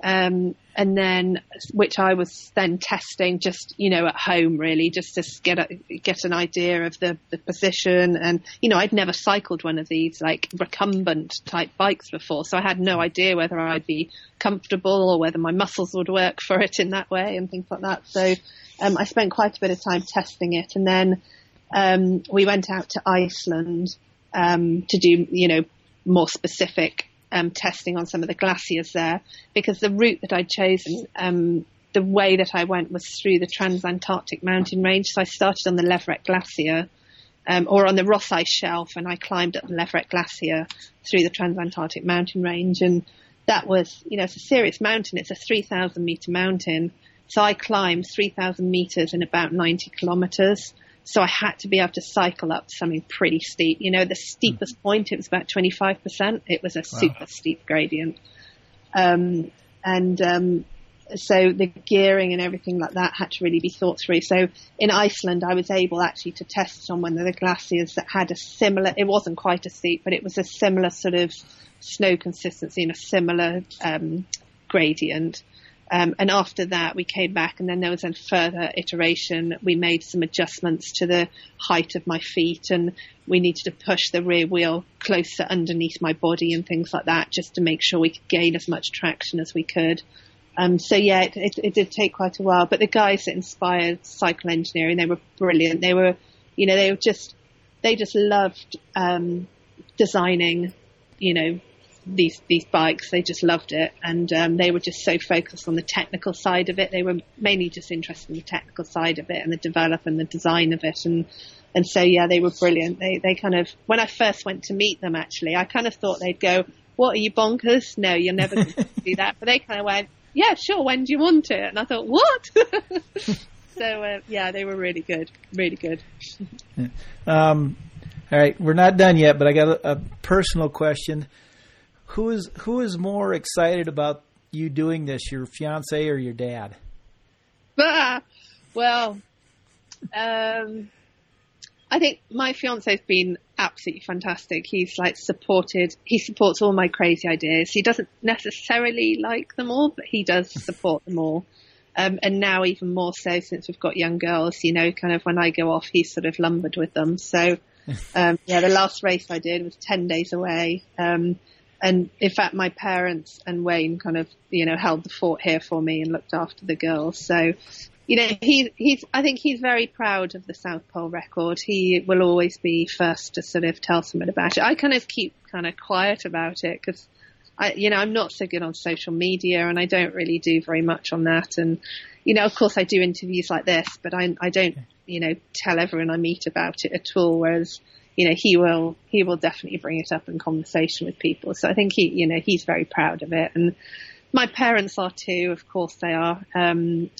Um, and then, which I was then testing just, you know, at home really, just to get a, get an idea of the, the position. And, you know, I'd never cycled one of these like recumbent type bikes before. So I had no idea whether I'd be comfortable or whether my muscles would work for it in that way and things like that. So, um, I spent quite a bit of time testing it. And then, um, we went out to Iceland, um, to do, you know, more specific um, testing on some of the glaciers there because the route that I'd chosen, um, the way that I went was through the Transantarctic mountain range. So I started on the Leverett Glacier, um, or on the Ross Ice Shelf, and I climbed up the Leverett Glacier through the Transantarctic mountain range. And that was, you know, it's a serious mountain. It's a 3,000 meter mountain. So I climbed 3,000 meters in about 90 kilometers. So I had to be able to cycle up something pretty steep. You know, the steepest point, it was about 25%. It was a super steep gradient. Um, and, um, so the gearing and everything like that had to really be thought through. So in Iceland, I was able actually to test on one of the glaciers that had a similar, it wasn't quite as steep, but it was a similar sort of snow consistency and a similar, um, gradient. Um, and after that, we came back, and then there was a further iteration. We made some adjustments to the height of my feet, and we needed to push the rear wheel closer underneath my body and things like that, just to make sure we could gain as much traction as we could. Um, so yeah, it, it, it did take quite a while. But the guys that inspired cycle engineering, they were brilliant. They were, you know, they were just, they just loved um, designing, you know, these these bikes. They just loved it, and um, they were just so focused on the technical side of it. They were mainly just interested in the technical side of it and the develop and the design of it, and and so yeah, they were brilliant. They they kind of when I first went to meet them, actually, I kind of thought they'd go, "What are you bonkers? No, you're never going to do that." But they kind of went, "Yeah, sure. When do you want it?" And I thought, "What?" so uh, yeah, they were really good, really good. Um, all right, we're not done yet, but I got a, a personal question. Who is who is more excited about you doing this, your fiance or your dad? Ah, well, um, I think my fiance's been absolutely fantastic. He's like supported, he supports all my crazy ideas. He doesn't necessarily like them all, but he does support them all. Um, and now even more so since we've got young girls, you know, kind of when I go off, he's sort of lumbered with them. So, um, yeah, the last race I did was 10 days away. Um, and in fact, my parents and Wayne kind of, you know, held the fort here for me and looked after the girls. So, you know, he's he's. I think he's very proud of the South Pole record. He will always be first to sort of tell someone about it. I kind of keep kind of quiet about it because. I, you know, I'm not so good on social media and I don't really do very much on that. And, you know, of course I do interviews like this, but I, I don't, you know, tell everyone I meet about it at all. Whereas, you know, he will, he will definitely bring it up in conversation with people. So I think he, you know, he's very proud of it. And, my parents are too, of course they are. Um,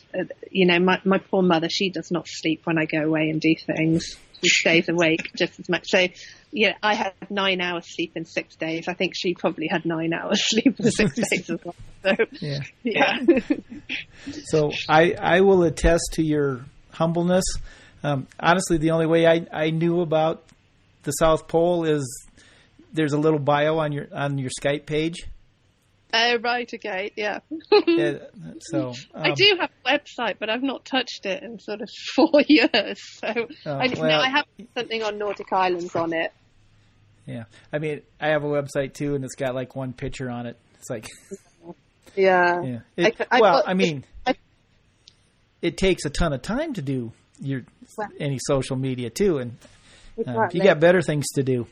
you know, my, my poor mother, she does not sleep when I go away and do things. She stays awake just as much. So, yeah, I had nine hours sleep in six days. I think she probably had nine hours sleep in six days as well. So, Yeah. yeah. So I, I will attest to your humbleness. Um, honestly, the only way I, I knew about the South Pole is there's a little bio on your on your Skype page. Oh, right, okay, yeah. Yeah, so I um, do have a website, but I've not touched it in sort of four years. So Oh, I, no, I have something on Nordic Islands on it. Yeah, I mean, I have a website too, and it's got like one picture on it. It's like, Yeah. yeah. I It, c- I well, I mean, I- it takes a ton of time to do your Well- any social media too, and um, you got better things to do.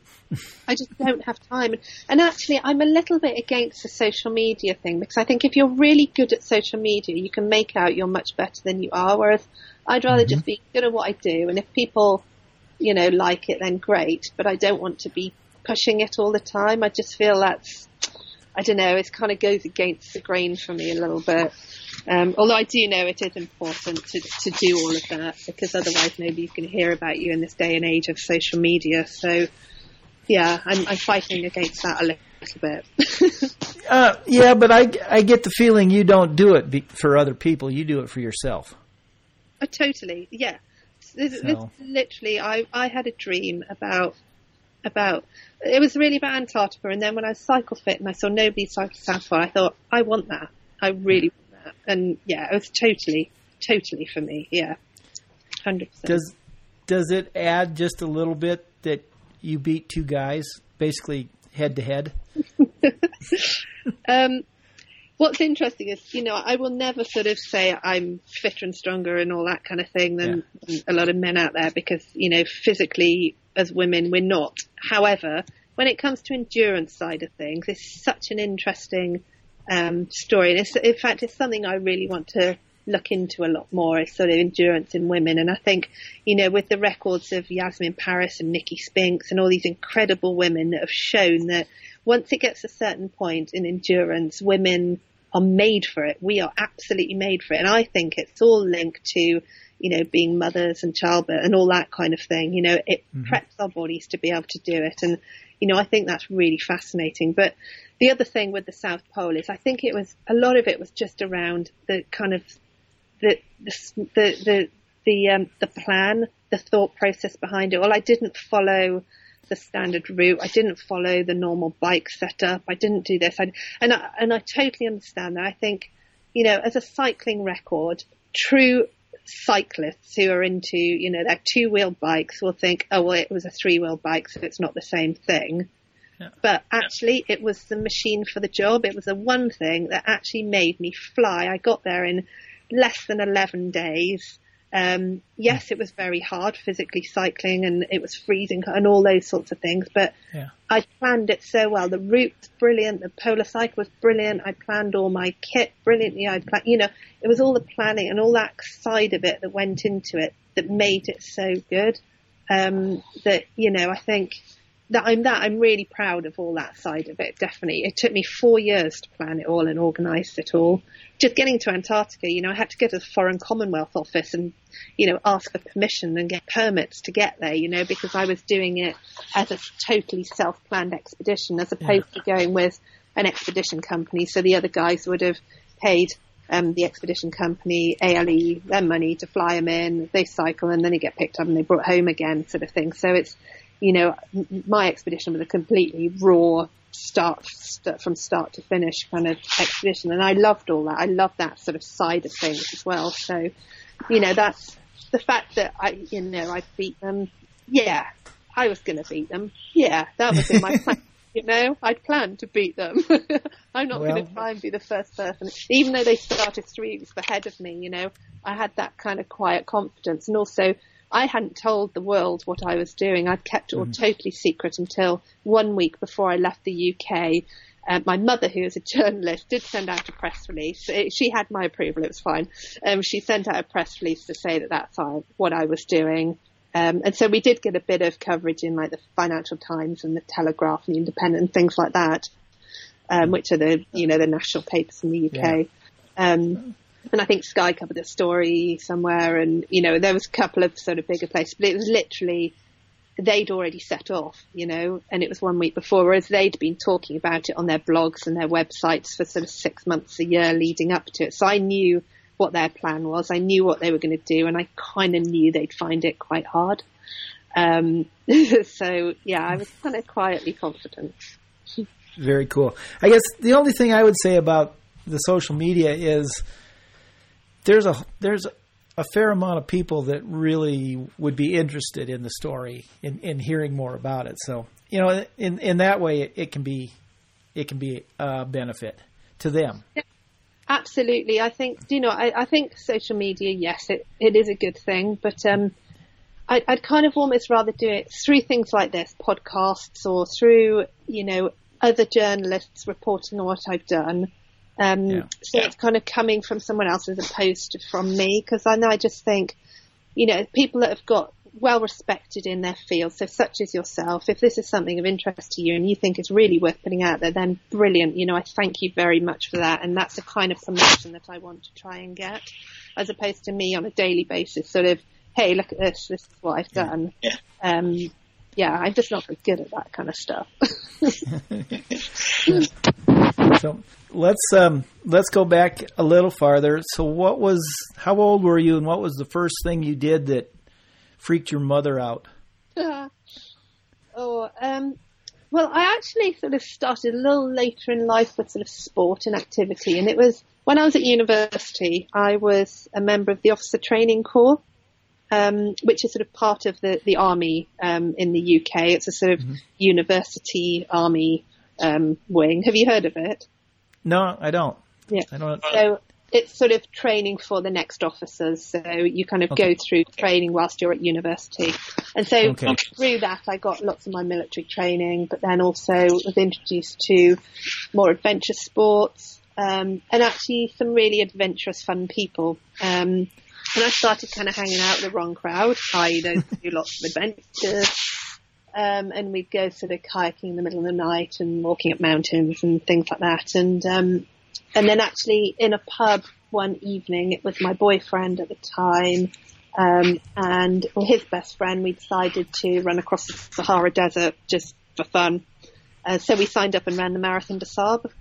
I just don't have time. And actually, I'm a little bit against the social media thing because I think if you're really good at social media, you can make out you're much better than you are. Whereas I'd rather just be good at what I do. And if people, you know, like it, then great. But I don't want to be pushing it all the time. I just feel that's, I don't know, it kind of goes against the grain for me a little bit. Um, although I do know it is important to, to do all of that because otherwise nobody's going to hear about you in this day and age of social media. So, yeah, I'm, I'm fighting against that a little bit. Uh, yeah, but I, I get the feeling you don't do it be, for other people. You do it for yourself. Oh, totally, yeah. This, this, literally, I, I had a dream about about it was really about Antarctica, and then when I was cycle fit and I saw nobody cycle South Pole, I thought I want that. I really want that, and yeah, it was totally, totally for me. Yeah, hundred percent. Does does it add just a little bit that you beat two guys basically head to head? Um, what's interesting is, you know, I will never sort of say I'm fitter and stronger and all that kind of thing than a lot of men out there because, you know, physically as women, we're not. However, when it comes to endurance side of things, it's such an interesting um, story. And in fact, it's something I really want to look into a lot more is sort of endurance in women. And I think, you know, with the records of Jasmin Paris and Nicky Spinks and all these incredible women that have shown that once it gets a certain point in endurance, women are made for it. We are absolutely made for it. And I think it's all linked to, you know, being mothers and childbirth and all that kind of thing. You know, it preps our bodies to be able to do it. And, you know, I think that's really fascinating. But the other thing with the South Pole is I think it was, a lot of it was just around the kind of the the the the the, um, the plan, the thought process behind it. Well, I didn't follow the standard route. I didn't follow the normal bike setup. I didn't do this. I, and I, and I totally understand that. I think, you know, as a cycling record, true cyclists who are into, you know, their two wheel bikes will think, oh, well, it was a three wheel bike, so it's not the same thing. But actually, it was the machine for the job. It was the one thing that actually made me fly. I got there in less than 11 days. Um, yes, it was very hard physically cycling and it was freezing and all those sorts of things, but Yeah. I planned it so well. The route's brilliant. The polar cycle was brilliant. I planned all my kit brilliantly. I planned, you know, it was all the planning and all that side of it that went into it that made it so good. Um, that, you know, I think that I'm that I'm really proud of all that side of it. Definitely, it took me four years to plan it all and organise it all. Just getting to Antarctica, you know, I had to go to the Foreign Commonwealth Office and, you know, ask for permission and get permits to get there, you know, because I was doing it as a totally self-planned expedition as opposed to going with an expedition company. So the other guys would have paid um, the expedition company, ALE, their money to fly them in. They cycle and then they get picked up and they brought home again, sort of thing. So it's, you know, my expedition was a completely raw start, st- from start to finish kind of expedition, and I loved all that. I loved that sort of side of things as well. So, you know, that's the fact that I, you know, I beat them. Yeah, I was going to beat them. Yeah, that was in my plan. You know, I'd planned to beat them. I'm not Well- going to try and be the first person, even though they started three weeks ahead of me. You know, I had that kind of quiet confidence, and also I hadn't told the world what I was doing. I'd kept it all totally secret until one week before I left the UK. Uh, my mother, who is a journalist, did send out a press release. It, she had my approval; it was fine. Um, she sent out a press release to say that that's what I was doing. Um, and so we did get a bit of coverage in like the Financial Times and the Telegraph and the Independent and things like that, um, which are the you know the national papers in the UK. Um, and I think Sky covered the story somewhere, and you know there was a couple of sort of bigger places, but it was literally they'd already set off, you know, and it was one week before, whereas they'd been talking about it on their blogs and their websites for sort of six months, a year leading up to it. So I knew what their plan was. I knew what they were going to do, and I kind of knew they'd find it quite hard. Um, so yeah, I was kind of quietly confident. Very cool. I guess the only thing I would say about the social media is there's a there's a fair amount of people that really would be interested in the story in, in hearing more about it. So you know, in in that way, it, it can be it can be a benefit to them. Absolutely. I think, you know, I, I think social media, yes, it, it is a good thing, but, um, I'd, I'd kind of almost rather do it through things like this, podcasts or through, you know, other journalists reporting on what I've done. Um, Yeah. so it's kind of coming from someone else as opposed to from me, because I know I just think, you know, people that have got well respected in their field, so such as yourself, if this is something of interest to you and you think it's really worth putting out there, then brilliant. You know, I thank you very much for that. And that's the kind of promotion that I want to try and get, as opposed to me on a daily basis, sort of, hey, look at this, this is what I've done. Yeah. Um, yeah, I'm just not very good at that kind of stuff. So let's um, let's go back a little farther. So what was how old were you, and what was the first thing you did that freaked your mother out? oh, um, well, I actually sort of started a little later in life with sort of sport and activity, and it was when I was at university. I was a member of the Officer Training Corps, um, which is sort of part of the the army um, in the UK. It's a sort of university army um, wing. Have you heard of it? No, I don't. Yeah. I don't. So it's sort of training for the next officers. So you kind of Okay. go through training whilst you're at university. And so Okay. through that, I got lots of my military training, but then also was introduced to more adventure sports, um, and actually some really adventurous, fun people. Um, and I started kind of hanging out with the wrong crowd, i.e. those who do lots of adventures. Um, and we'd go sort of kayaking in the middle of the night and walking up mountains and things like that. And, um, and then actually in a pub one evening, it was my boyfriend at the time, um, and his best friend, we decided to run across the Sahara Desert just for fun. Uh, so we signed up and ran the Marathon des Sables.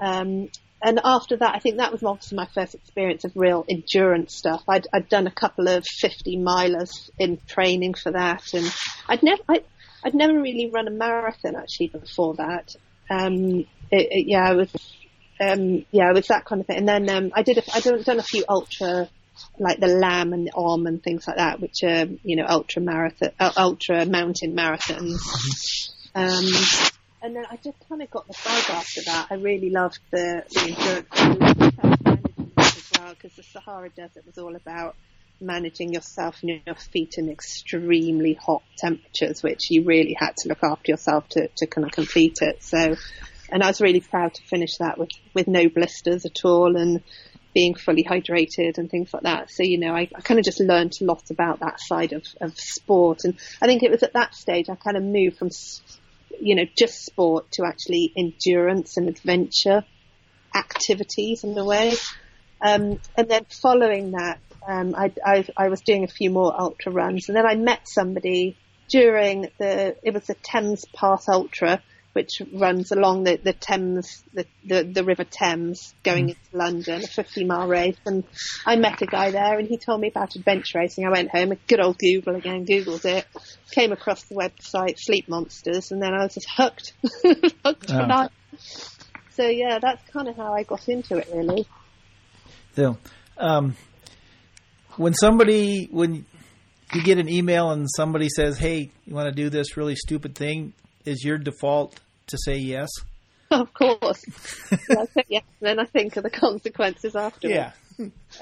Um, and after that, I think that was obviously my first experience of real endurance stuff. I'd, I'd done a couple of 50 milers in training for that, and I'd never, I, I'd never really run a marathon actually before that. Um, it, it, yeah, I was, um, yeah, it was that kind of thing. And then um, I did, a, I done, done a few ultra, like the LAMM and the OMM and things like that, which are you know ultra marathon, uh, ultra mountain marathons. Um, and then I just kind of got the bug after that. I really loved the, the endurance it because the Sahara Desert was all about managing yourself and your feet in extremely hot temperatures, which you really had to look after yourself to, to kind of complete it. So, and I was really proud to finish that with, with no blisters at all and being fully hydrated and things like that. So, you know, I, I kind of just learned a lot about that side of, of sport. And I think it was at that stage I kind of moved from, you know, just sport to actually endurance and adventure activities in a way. Um, and then following that, um, I, I, I was doing a few more ultra runs, and then I met somebody during the it was the Thames Path Ultra, which runs along the, the Thames, the, the, the River Thames, going into London, a 50 mile race. And I met a guy there, and he told me about adventure racing. I went home, a good old Google again, Googled it, came across the website Sleepmonsters, and then I was just hooked, hooked for Oh. life. So yeah, that's kind of how I got into it, really. So, um, when somebody when you get an email and somebody says, "Hey, you want to do this really stupid thing?" Is your default to say yes? Of course. I say yes, and then I think of the consequences afterwards. Yeah.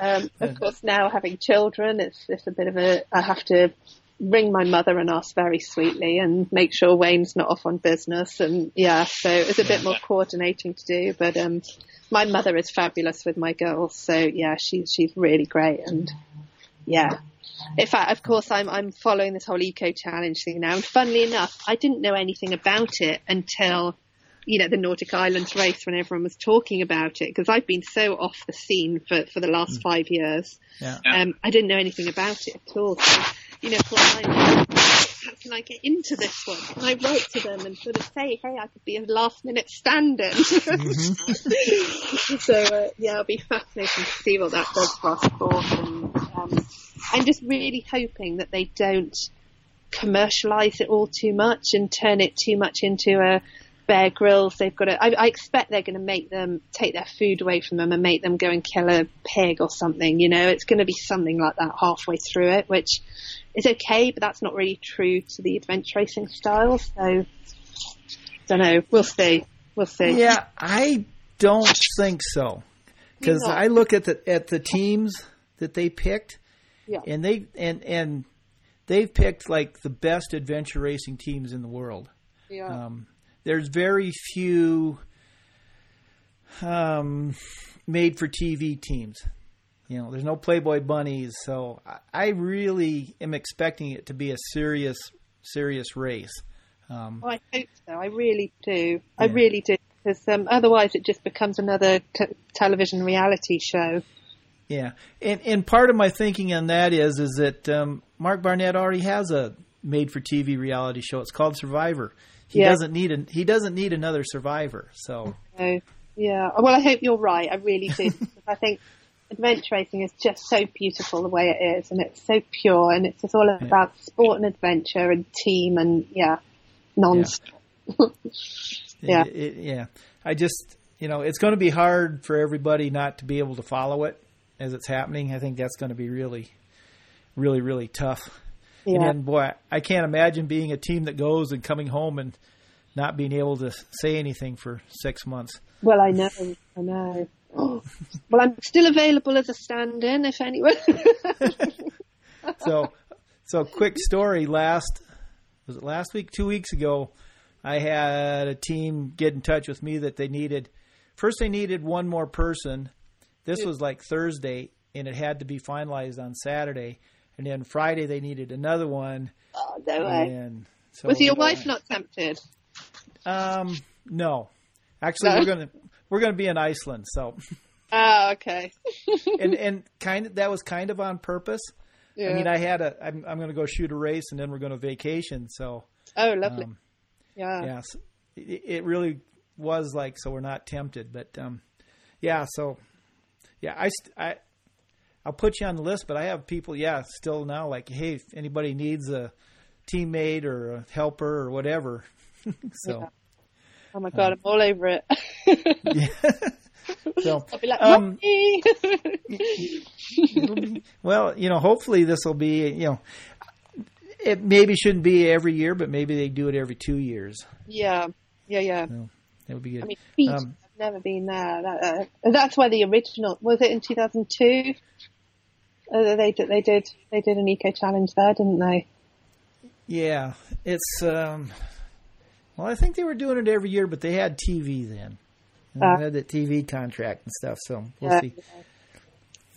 Um, of course, now having children, it's it's a bit of a. I have to ring my mother and ask very sweetly and make sure Wayne's not off on business. And yeah, so it's a bit more coordinating to do. But um, my mother is fabulous with my girls, so yeah, she's she's really great. And yeah, in fact, of course, I'm I'm following this whole eco challenge thing now. And funnily enough, I didn't know anything about it until you know, the Nordic Islands race when everyone was talking about it because I've been so off the scene for, for the last mm. five years. Yeah. Um, I didn't know anything about it at all. So, you know, how can I get into this one? Can I write to them and sort of say, hey, I could be a last minute stand-in? Mm-hmm. so, uh, yeah, it'll be fascinating to see what that does for our sport. And um, I'm just really hoping that they don't commercialize it all too much and turn it too much into a Bear Grylls. They've got to. I, I expect they're going to make them take their food away from them and make them go and kill a pig or something. You know, it's going to be something like that halfway through it, which is okay, but that's not really true to the adventure racing style. So, I don't know. We'll see. We'll see. Yeah, I don't think so because I look at the at the teams that they picked, yeah. and they and and they've picked like the best adventure racing teams in the world. Yeah. Um, there's very few um, made for TV teams. You know, there's no Playboy bunnies, so I really am expecting it to be a serious, serious race. Um, oh, I hope so. I really do. Yeah. I really do. Because um, otherwise, it just becomes another t- television reality show. Yeah, and and part of my thinking on that is is that um, Mark Burnett already has a made for TV reality show. It's called Survivor, he yeah. doesn't need a, he doesn't need another survivor. So yeah, well, I hope you're right. I really do. I think adventure racing is just so beautiful the way it is, and it's so pure, and it's just all about yeah. sport and adventure and team, and yeah, non. Yeah. yeah. It, it, yeah. I just you know it's going to be hard for everybody not to be able to follow it as it's happening. I think that's going to be really, really, really tough. Yeah. And then, boy, I can't imagine being a team that goes and coming home and not being able to say anything for six months. Well, I know, I know. well, I'm still available as a stand-in if anyone. so, so quick story. Last was it last week? Two weeks ago, I had a team get in touch with me that they needed. First, they needed one more person. This was like Thursday, and it had to be finalized on Saturday and then Friday they needed another one. Oh no way! So was your wife not tempted? Um, no. Actually, no? we're gonna we're gonna be in Iceland, so. Oh, okay. and and kind of that was kind of on purpose. Yeah. I mean, I had a. I'm I'm going to go shoot a race, and then we're going to vacation. So. Oh, lovely. Um, yeah. Yeah. So it, it, really was like so we're not tempted, but um, yeah. So yeah, I I I'll put you on the list, but I have people, yeah, still now like, hey, if anybody needs a teammate or a helper or whatever. so. Yeah. Oh my god, um, I'm all over it. yeah. So, I'll be like, um, well, you know, hopefully this will be, you know, it maybe shouldn't be every year, but maybe they do it every two years. Yeah, yeah, yeah. So, that would be good. I mean, Fiji, um, I've never been there. That, uh, that's why the original was it in 2002. Uh, they did. They did. They did an eco challenge there, didn't they? Yeah, it's. Um, well, I think they were doing it every year, but they had TV then. Uh, they had that TV contract and stuff, so we'll see.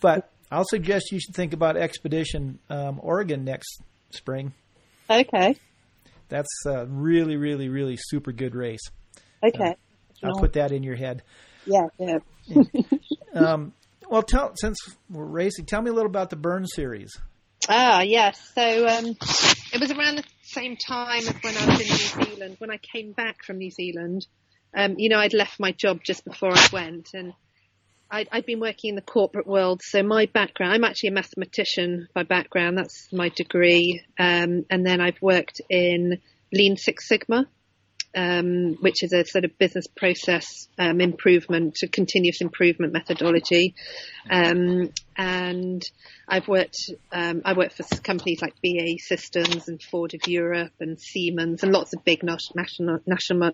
But I'll suggest you should think about Expedition um, Oregon next spring. Okay. That's a really, really, really super good race. Okay. I'll put that in your head. Yeah, yeah. um, well, tell since we're racing, tell me a little about the Burn series. Ah, yes. So um, it was around the same time as when I was in New Zealand. When I came back from New Zealand, um, you know, I'd left my job just before I went, and I'd, I'd been working in the corporate world. So my background, I'm actually a mathematician by background. That's my degree, um, and then I've worked in Lean Six Sigma um, which is a sort of business process um, improvement, a continuous improvement methodology. Um, and I've worked, um, I work for companies like BAE Systems and Ford of Europe and Siemens and lots of big national, national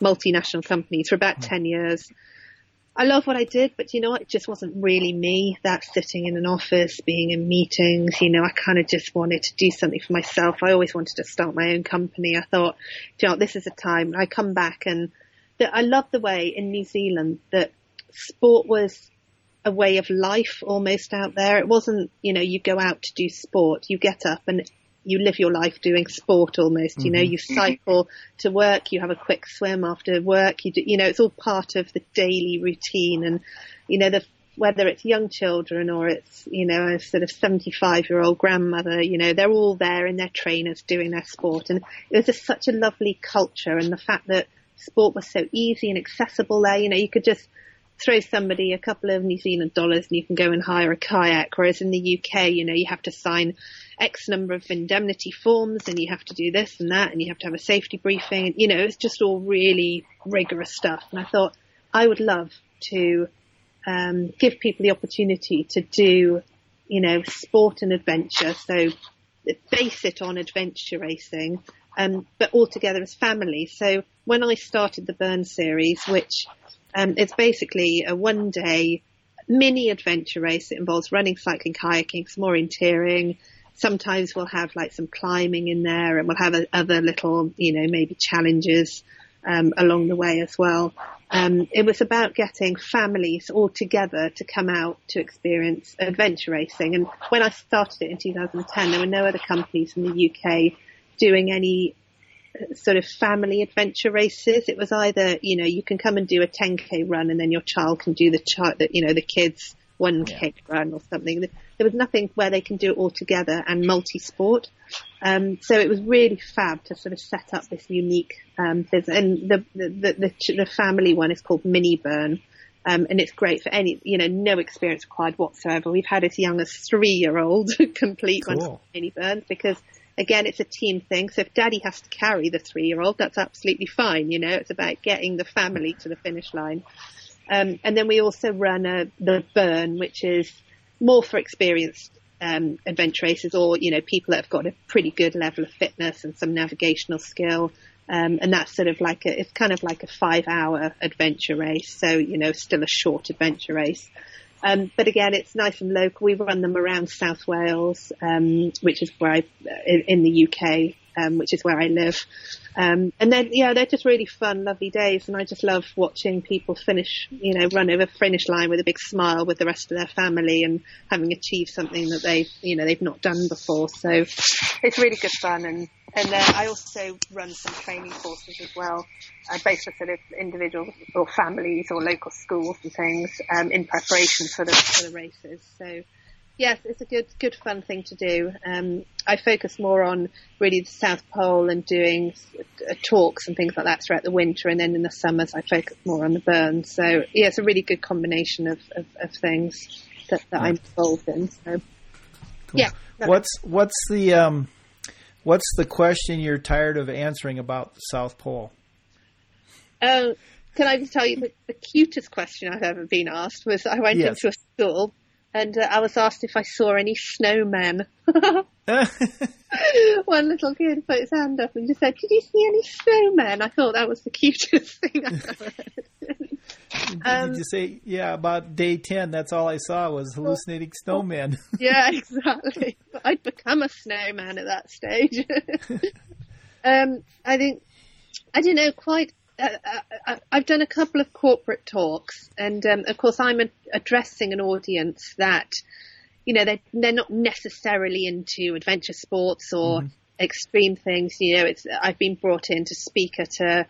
multinational companies for about 10 years. I love what I did, but you know? It just wasn't really me. That sitting in an office, being in meetings, you know, I kind of just wanted to do something for myself. I always wanted to start my own company. I thought, you know, this is a time I come back and that I love the way in New Zealand that sport was a way of life almost out there. It wasn't, you know, you go out to do sport, you get up and you live your life doing sport almost. Mm-hmm. You know, mm-hmm. you cycle to work, you have a quick swim after work. You do, you know, it's all part of the daily routine. And you know, the, whether it's young children or it's you know a sort of 75 year old grandmother, you know, they're all there in their trainers doing their sport. And it was just such a lovely culture. And the fact that sport was so easy and accessible there, you know, you could just throw somebody a couple of New Zealand dollars and you can go and hire a kayak. Whereas in the UK, you know, you have to sign X number of indemnity forms and you have to do this and that and you have to have a safety briefing. And, you know, it's just all really rigorous stuff. And I thought I would love to um, give people the opportunity to do, you know, sport and adventure. So base it on adventure racing, um, but all together as family. So when I started the Burn series, which um, it's basically a one day mini adventure race. It involves running, cycling, kayaking, some orienteering. Sometimes we'll have like some climbing in there and we'll have a, other little, you know, maybe challenges um, along the way as well. Um, it was about getting families all together to come out to experience adventure racing. And when I started it in 2010, there were no other companies in the UK doing any sort of family adventure races. It was either, you know, you can come and do a 10k run and then your child can do the child, you know, the kids 1k yeah. run or something. There was nothing where they can do it all together and multi-sport. Um, so it was really fab to sort of set up this unique um, business. And the, the, the, the, family one is called Mini Burn. Um, and it's great for any, you know, no experience required whatsoever. We've had as young as three year old complete cool. one mini burns because again, it's a team thing. So if daddy has to carry the three year old, that's absolutely fine. You know, it's about getting the family to the finish line. Um, and then we also run a, the burn, which is more for experienced um, adventure racers or, you know, people that have got a pretty good level of fitness and some navigational skill. Um, and that's sort of like a, it's kind of like a five hour adventure race. So, you know, still a short adventure race. Um, but again, it's nice and local. We run them around South Wales, um, which is where I, in, in the UK, um, which is where I live. Um, and then, yeah, they're just really fun, lovely days. And I just love watching people finish, you know, run over finish line with a big smile with the rest of their family and having achieved something that they've, you know, they've not done before. So it's really good fun. And, and uh, I also run some training courses as well, uh, both for sort of individuals or families or local schools and things, um, in preparation for the, for the races. So, yes, it's a good, good fun thing to do. Um, I focus more on really the South Pole and doing uh, talks and things like that throughout the winter, and then in the summers I focus more on the burn. So yeah, it's a really good combination of, of, of things that, that yeah. I'm involved in. So cool. yeah. What's what's the um, what's the question you're tired of answering about the South Pole? Oh, can I just tell you the, the cutest question I've ever been asked was I went yes. into a school and uh, I was asked if I saw any snowmen. One little kid put his hand up and just said, "Did you see any snowmen?" I thought that was the cutest thing I've ever heard. um, Did you say, yeah, about day 10, that's all I saw was hallucinating snowmen. yeah, exactly. But I'd become a snowman at that stage. um, I think, I don't know, quite uh, uh, I've done a couple of corporate talks, and um, of course, I'm addressing an audience that, you know, they're, they're not necessarily into adventure sports or mm. extreme things. You know, it's I've been brought in to speak at a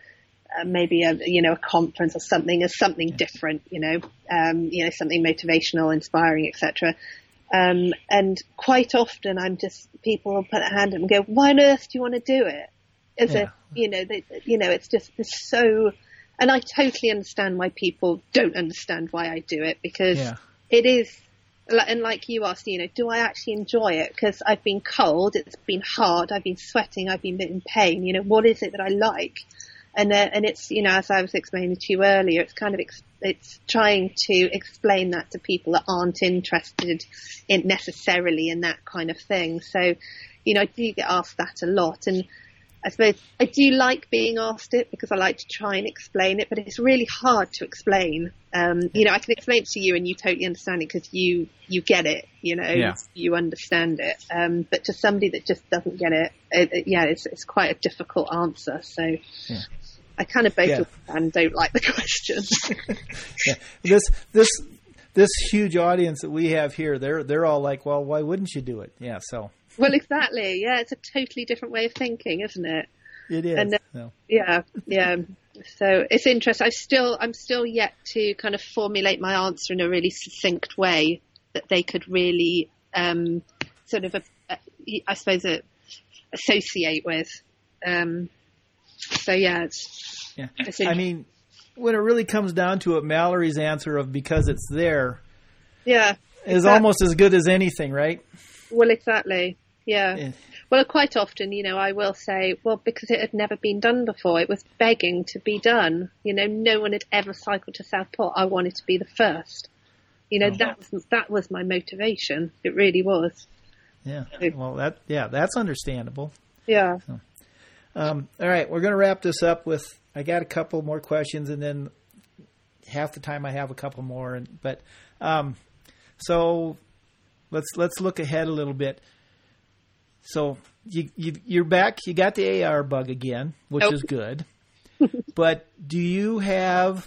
uh, maybe a you know a conference or something as something yeah. different. You know, um, you know something motivational, inspiring, etc. Um, and quite often, I'm just people will put a hand up and go, "Why on earth do you want to do it?" As yeah. a you know they, you know it's just it's so and I totally understand why people don't understand why I do it because yeah. it is and like you asked, you know, do I actually enjoy it? Because I've been cold, it's been hard, I've been sweating, I've been in pain. You know, what is it that I like? And uh, and it's you know, as I was explaining to you earlier, it's kind of ex- it's trying to explain that to people that aren't interested in necessarily in that kind of thing. So, you know, I do get asked that a lot, and I suppose I do like being asked it because I like to try and explain it, but it's really hard to explain. Um, you know, I can explain it to you and you totally understand it because you you get it. You know, Yeah. you understand it. Um, but to somebody that just doesn't get it, it, it- yeah, it's it's quite a difficult answer. So Yeah. I kind of both Yeah. and don't like the question. Yeah. This this this huge audience that we have here, they're they're all like, well, why wouldn't you do it? Yeah, so well, exactly. Yeah, it's a totally different way of thinking, isn't it? it is. And, uh, Yeah, yeah. So it's interesting. I still, I'm still yet to kind of formulate my answer in a really succinct way that they could really um, sort of, uh, I suppose, uh, associate with. Um, so yeah, it's, yeah. it's I mean, when it really comes down to it, Mallory's answer of because it's there yeah, is Exactly. almost as good as anything, right? well, exactly. Yeah. Yeah. Well, quite often, you know, I will say, well, because it had never been done before, it was begging to be done. You know, no one had ever cycled to South Pole. I wanted to be the first. You know, Oh. that was that was my motivation. It really was. Yeah. Well, that yeah, that's understandable. Yeah. Um, all right, we're going to wrap this up with. I got a couple more questions, and then half the time I have a couple more. And but um, so let's let's look ahead a little bit. So you, you you're back. You got the AR bug again, which Nope. is good. but do you have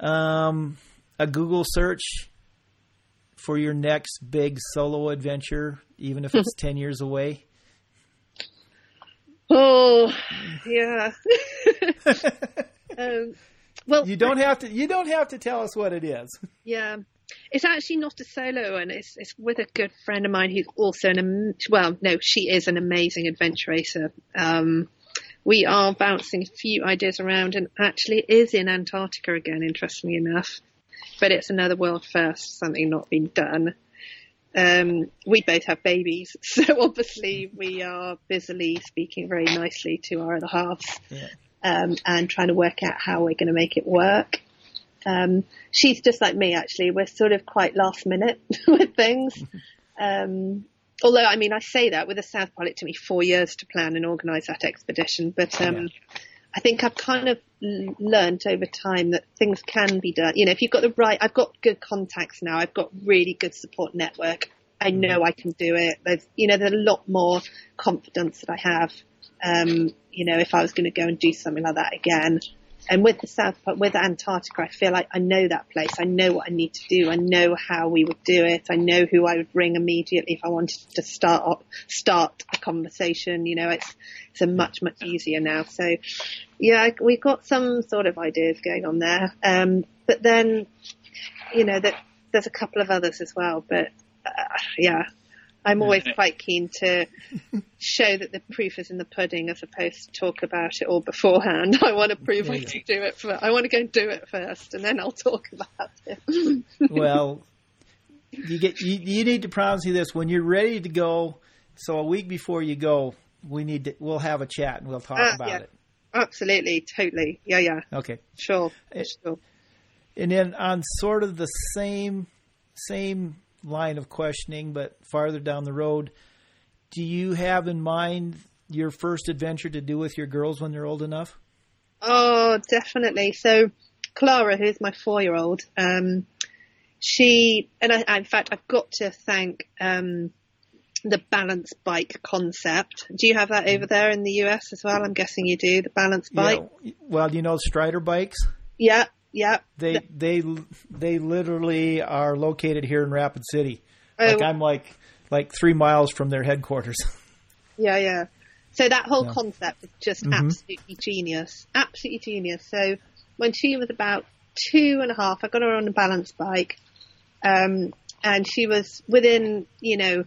um, a Google search for your next big solo adventure, even if it's ten years away? Oh, yeah. um, well, You don't have to. You don't have to tell us what it is. Yeah, it's actually not a solo one. It's it's with a good friend of mine who's also an am- well, no, she is an amazing adventure racer. Um, we are bouncing a few ideas around, and actually is in Antarctica again. Interestingly enough, but it's another world first, something not been done. Um, we both have babies, so obviously we are busily speaking very nicely to our other halves Yeah. um, and trying to work out how we're going to make it work. Um, she's just like me, actually. We're sort of quite last minute with things. Um, although, I mean, I say that with a South Pole, it took me four years to plan and organise that expedition. But um, Yeah. I think I've kind of l- learnt over time that things can be done. You know, if you've got the right, I've got good contacts now. I've got really good support network. I know I can do it. There's, you know, there's a lot more confidence that I have. Um, you know, if I was going to go and do something like that again. And with the South, with Antarctica, I feel like I know that place. I know what I need to do. I know how we would do it. I know who I would ring immediately if I wanted to start up, start a conversation. You know, it's it's a much much easier now. So, yeah, we've got some sort of ideas going on there. Um, but then, you know, that there's a couple of others as well. But uh, yeah, I'm always quite keen to show that the proof is in the pudding as opposed to talk about it all beforehand. I want to prove I can do it. For, I want to go and do it first, and then I'll talk about it. well, you get you, you need to promise me this when you're ready to go. So a week before you go, we need to we'll have a chat and we'll talk Uh, about yeah. it. Absolutely, totally. Yeah, yeah, Okay. sure, It- sure. And then on sort of the same same line of questioning, but farther down the road, do you have in mind your first adventure to do with your girls when they're old enough? Oh, definitely. So, Clara, who's my four-year-old, um, she and I, in fact, I've got to thank um, the balance bike concept. Do you have that over there in the US as well? I'm guessing you do. The balance bike. Yeah, well, you know Strider bikes. Yeah, yeah. They they they literally are located here in Rapid City. Oh, Like I'm like like three miles from their headquarters. Yeah, yeah. So that whole Yeah. concept is just Mhm. absolutely genius. Absolutely genius. So when she was about two and a half, I got her on a balance bike. Um, and she was within, you know,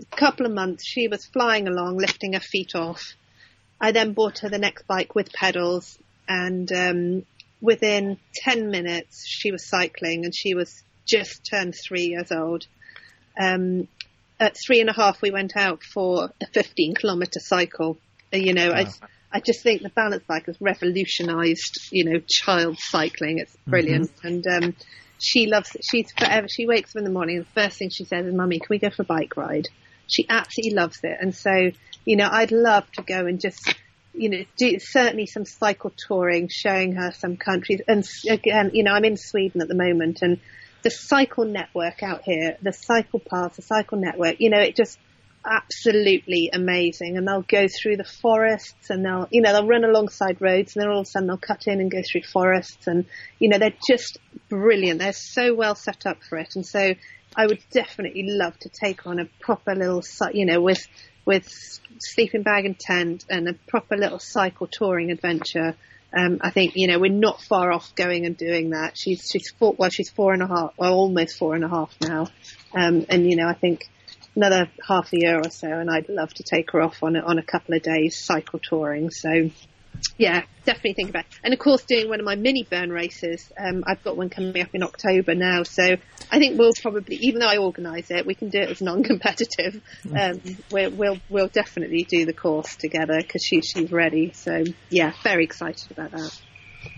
a couple of months, she was flying along, lifting her feet off. I then bought her the next bike with pedals and, um, within 10 minutes she was cycling and she was just turned three years old. Um, at three and a half, we went out for a 15 kilometer cycle. Uh, You know, I, Wow. I just think the balance bike has revolutionized, you know, child cycling. It's brilliant. And, um, she loves it. She's forever, she wakes up in the morning and the first thing she says is, mummy, can we go for a bike ride? She absolutely loves it. And so you know, I'd love to go and just, you know, do certainly some cycle touring, showing her some countries. And again, you know, I'm in Sweden at the moment and the cycle network out here, the cycle path, the cycle network, you know, it just, absolutely amazing. And they'll go through the forests and they'll you know they'll run alongside roads and then all of a sudden they'll cut in and go through forests. And you know they're just brilliant. They're so well set up for it. And so I would definitely love to take on a proper little you know with with sleeping bag and tent and a proper little cycle touring adventure um, I think you know we're not far off going and doing that. She's she's four well she's four and a half well almost four and a half now, um, and you know I think another half a year or so, and I'd love to take her off on a, on a couple of days cycle touring. So, yeah, definitely think about. It. And of course, doing one of my mini burn races. Um, I've got one coming up in October now, so I think we'll probably, even though I organise it, we can do it as non-competitive. Um, we'll, we'll definitely do the course together because she, she's ready. So yeah, very excited about that.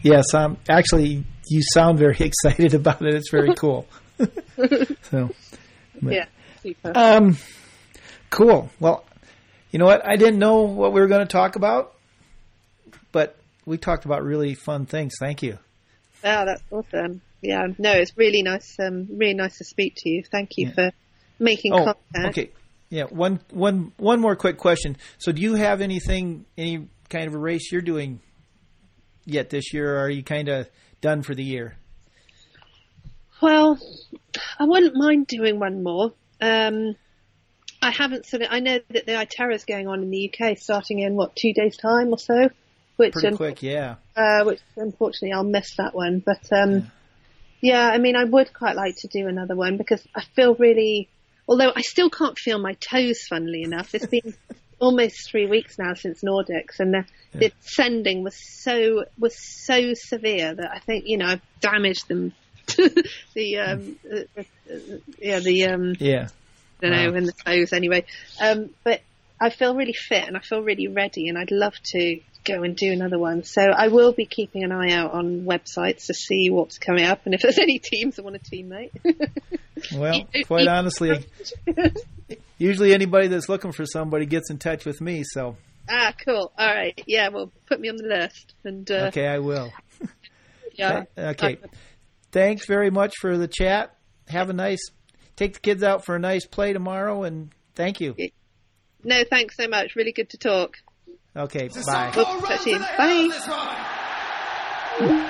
Yes, um, actually, you sound very excited about it. It's very cool. so, but. yeah. Um, cool. Well, you know what? I didn't know what we were going to talk about, but we talked about really fun things. Thank you. Oh, that's awesome. Yeah, no, it's really nice. Um, really nice to speak to you. Thank you yeah. for making oh, contact. Okay. Yeah. One, one, one more quick question. So, do you have anything, any kind of a race you're doing yet this year, or are you kind of done for the year? Well, I wouldn't mind doing one more. Um, I haven't sort of. I know that the ITERA is going on in the UK, starting in what two days' time or so. Which pretty quick, yeah. Uh, which unfortunately I'll miss that one, but um, yeah. yeah, I mean, I would quite like to do another one because I feel really. Although I still can't feel my toes, funnily enough, it's been almost three weeks now since Nordics, and the, yeah. the sending was so was so severe that I think you know I've damaged them the um, uh, uh, yeah the um, yeah I don't wow. know in the clothes anyway. Um, but I feel really fit and I feel really ready, and I'd love to go and do another one. So I will be keeping an eye out on websites to see what's coming up and if there's any teams that want a teammate. well, quite honestly, usually anybody that's looking for somebody gets in touch with me. So. Ah, cool. All right. Yeah. Well, put me on the list. And uh, okay, I will. yeah. Okay thanks very much for the chat. Have a nice, take the kids out for a nice play tomorrow, and thank you. No, thanks so much. Really good to talk. Okay, bye. Bye.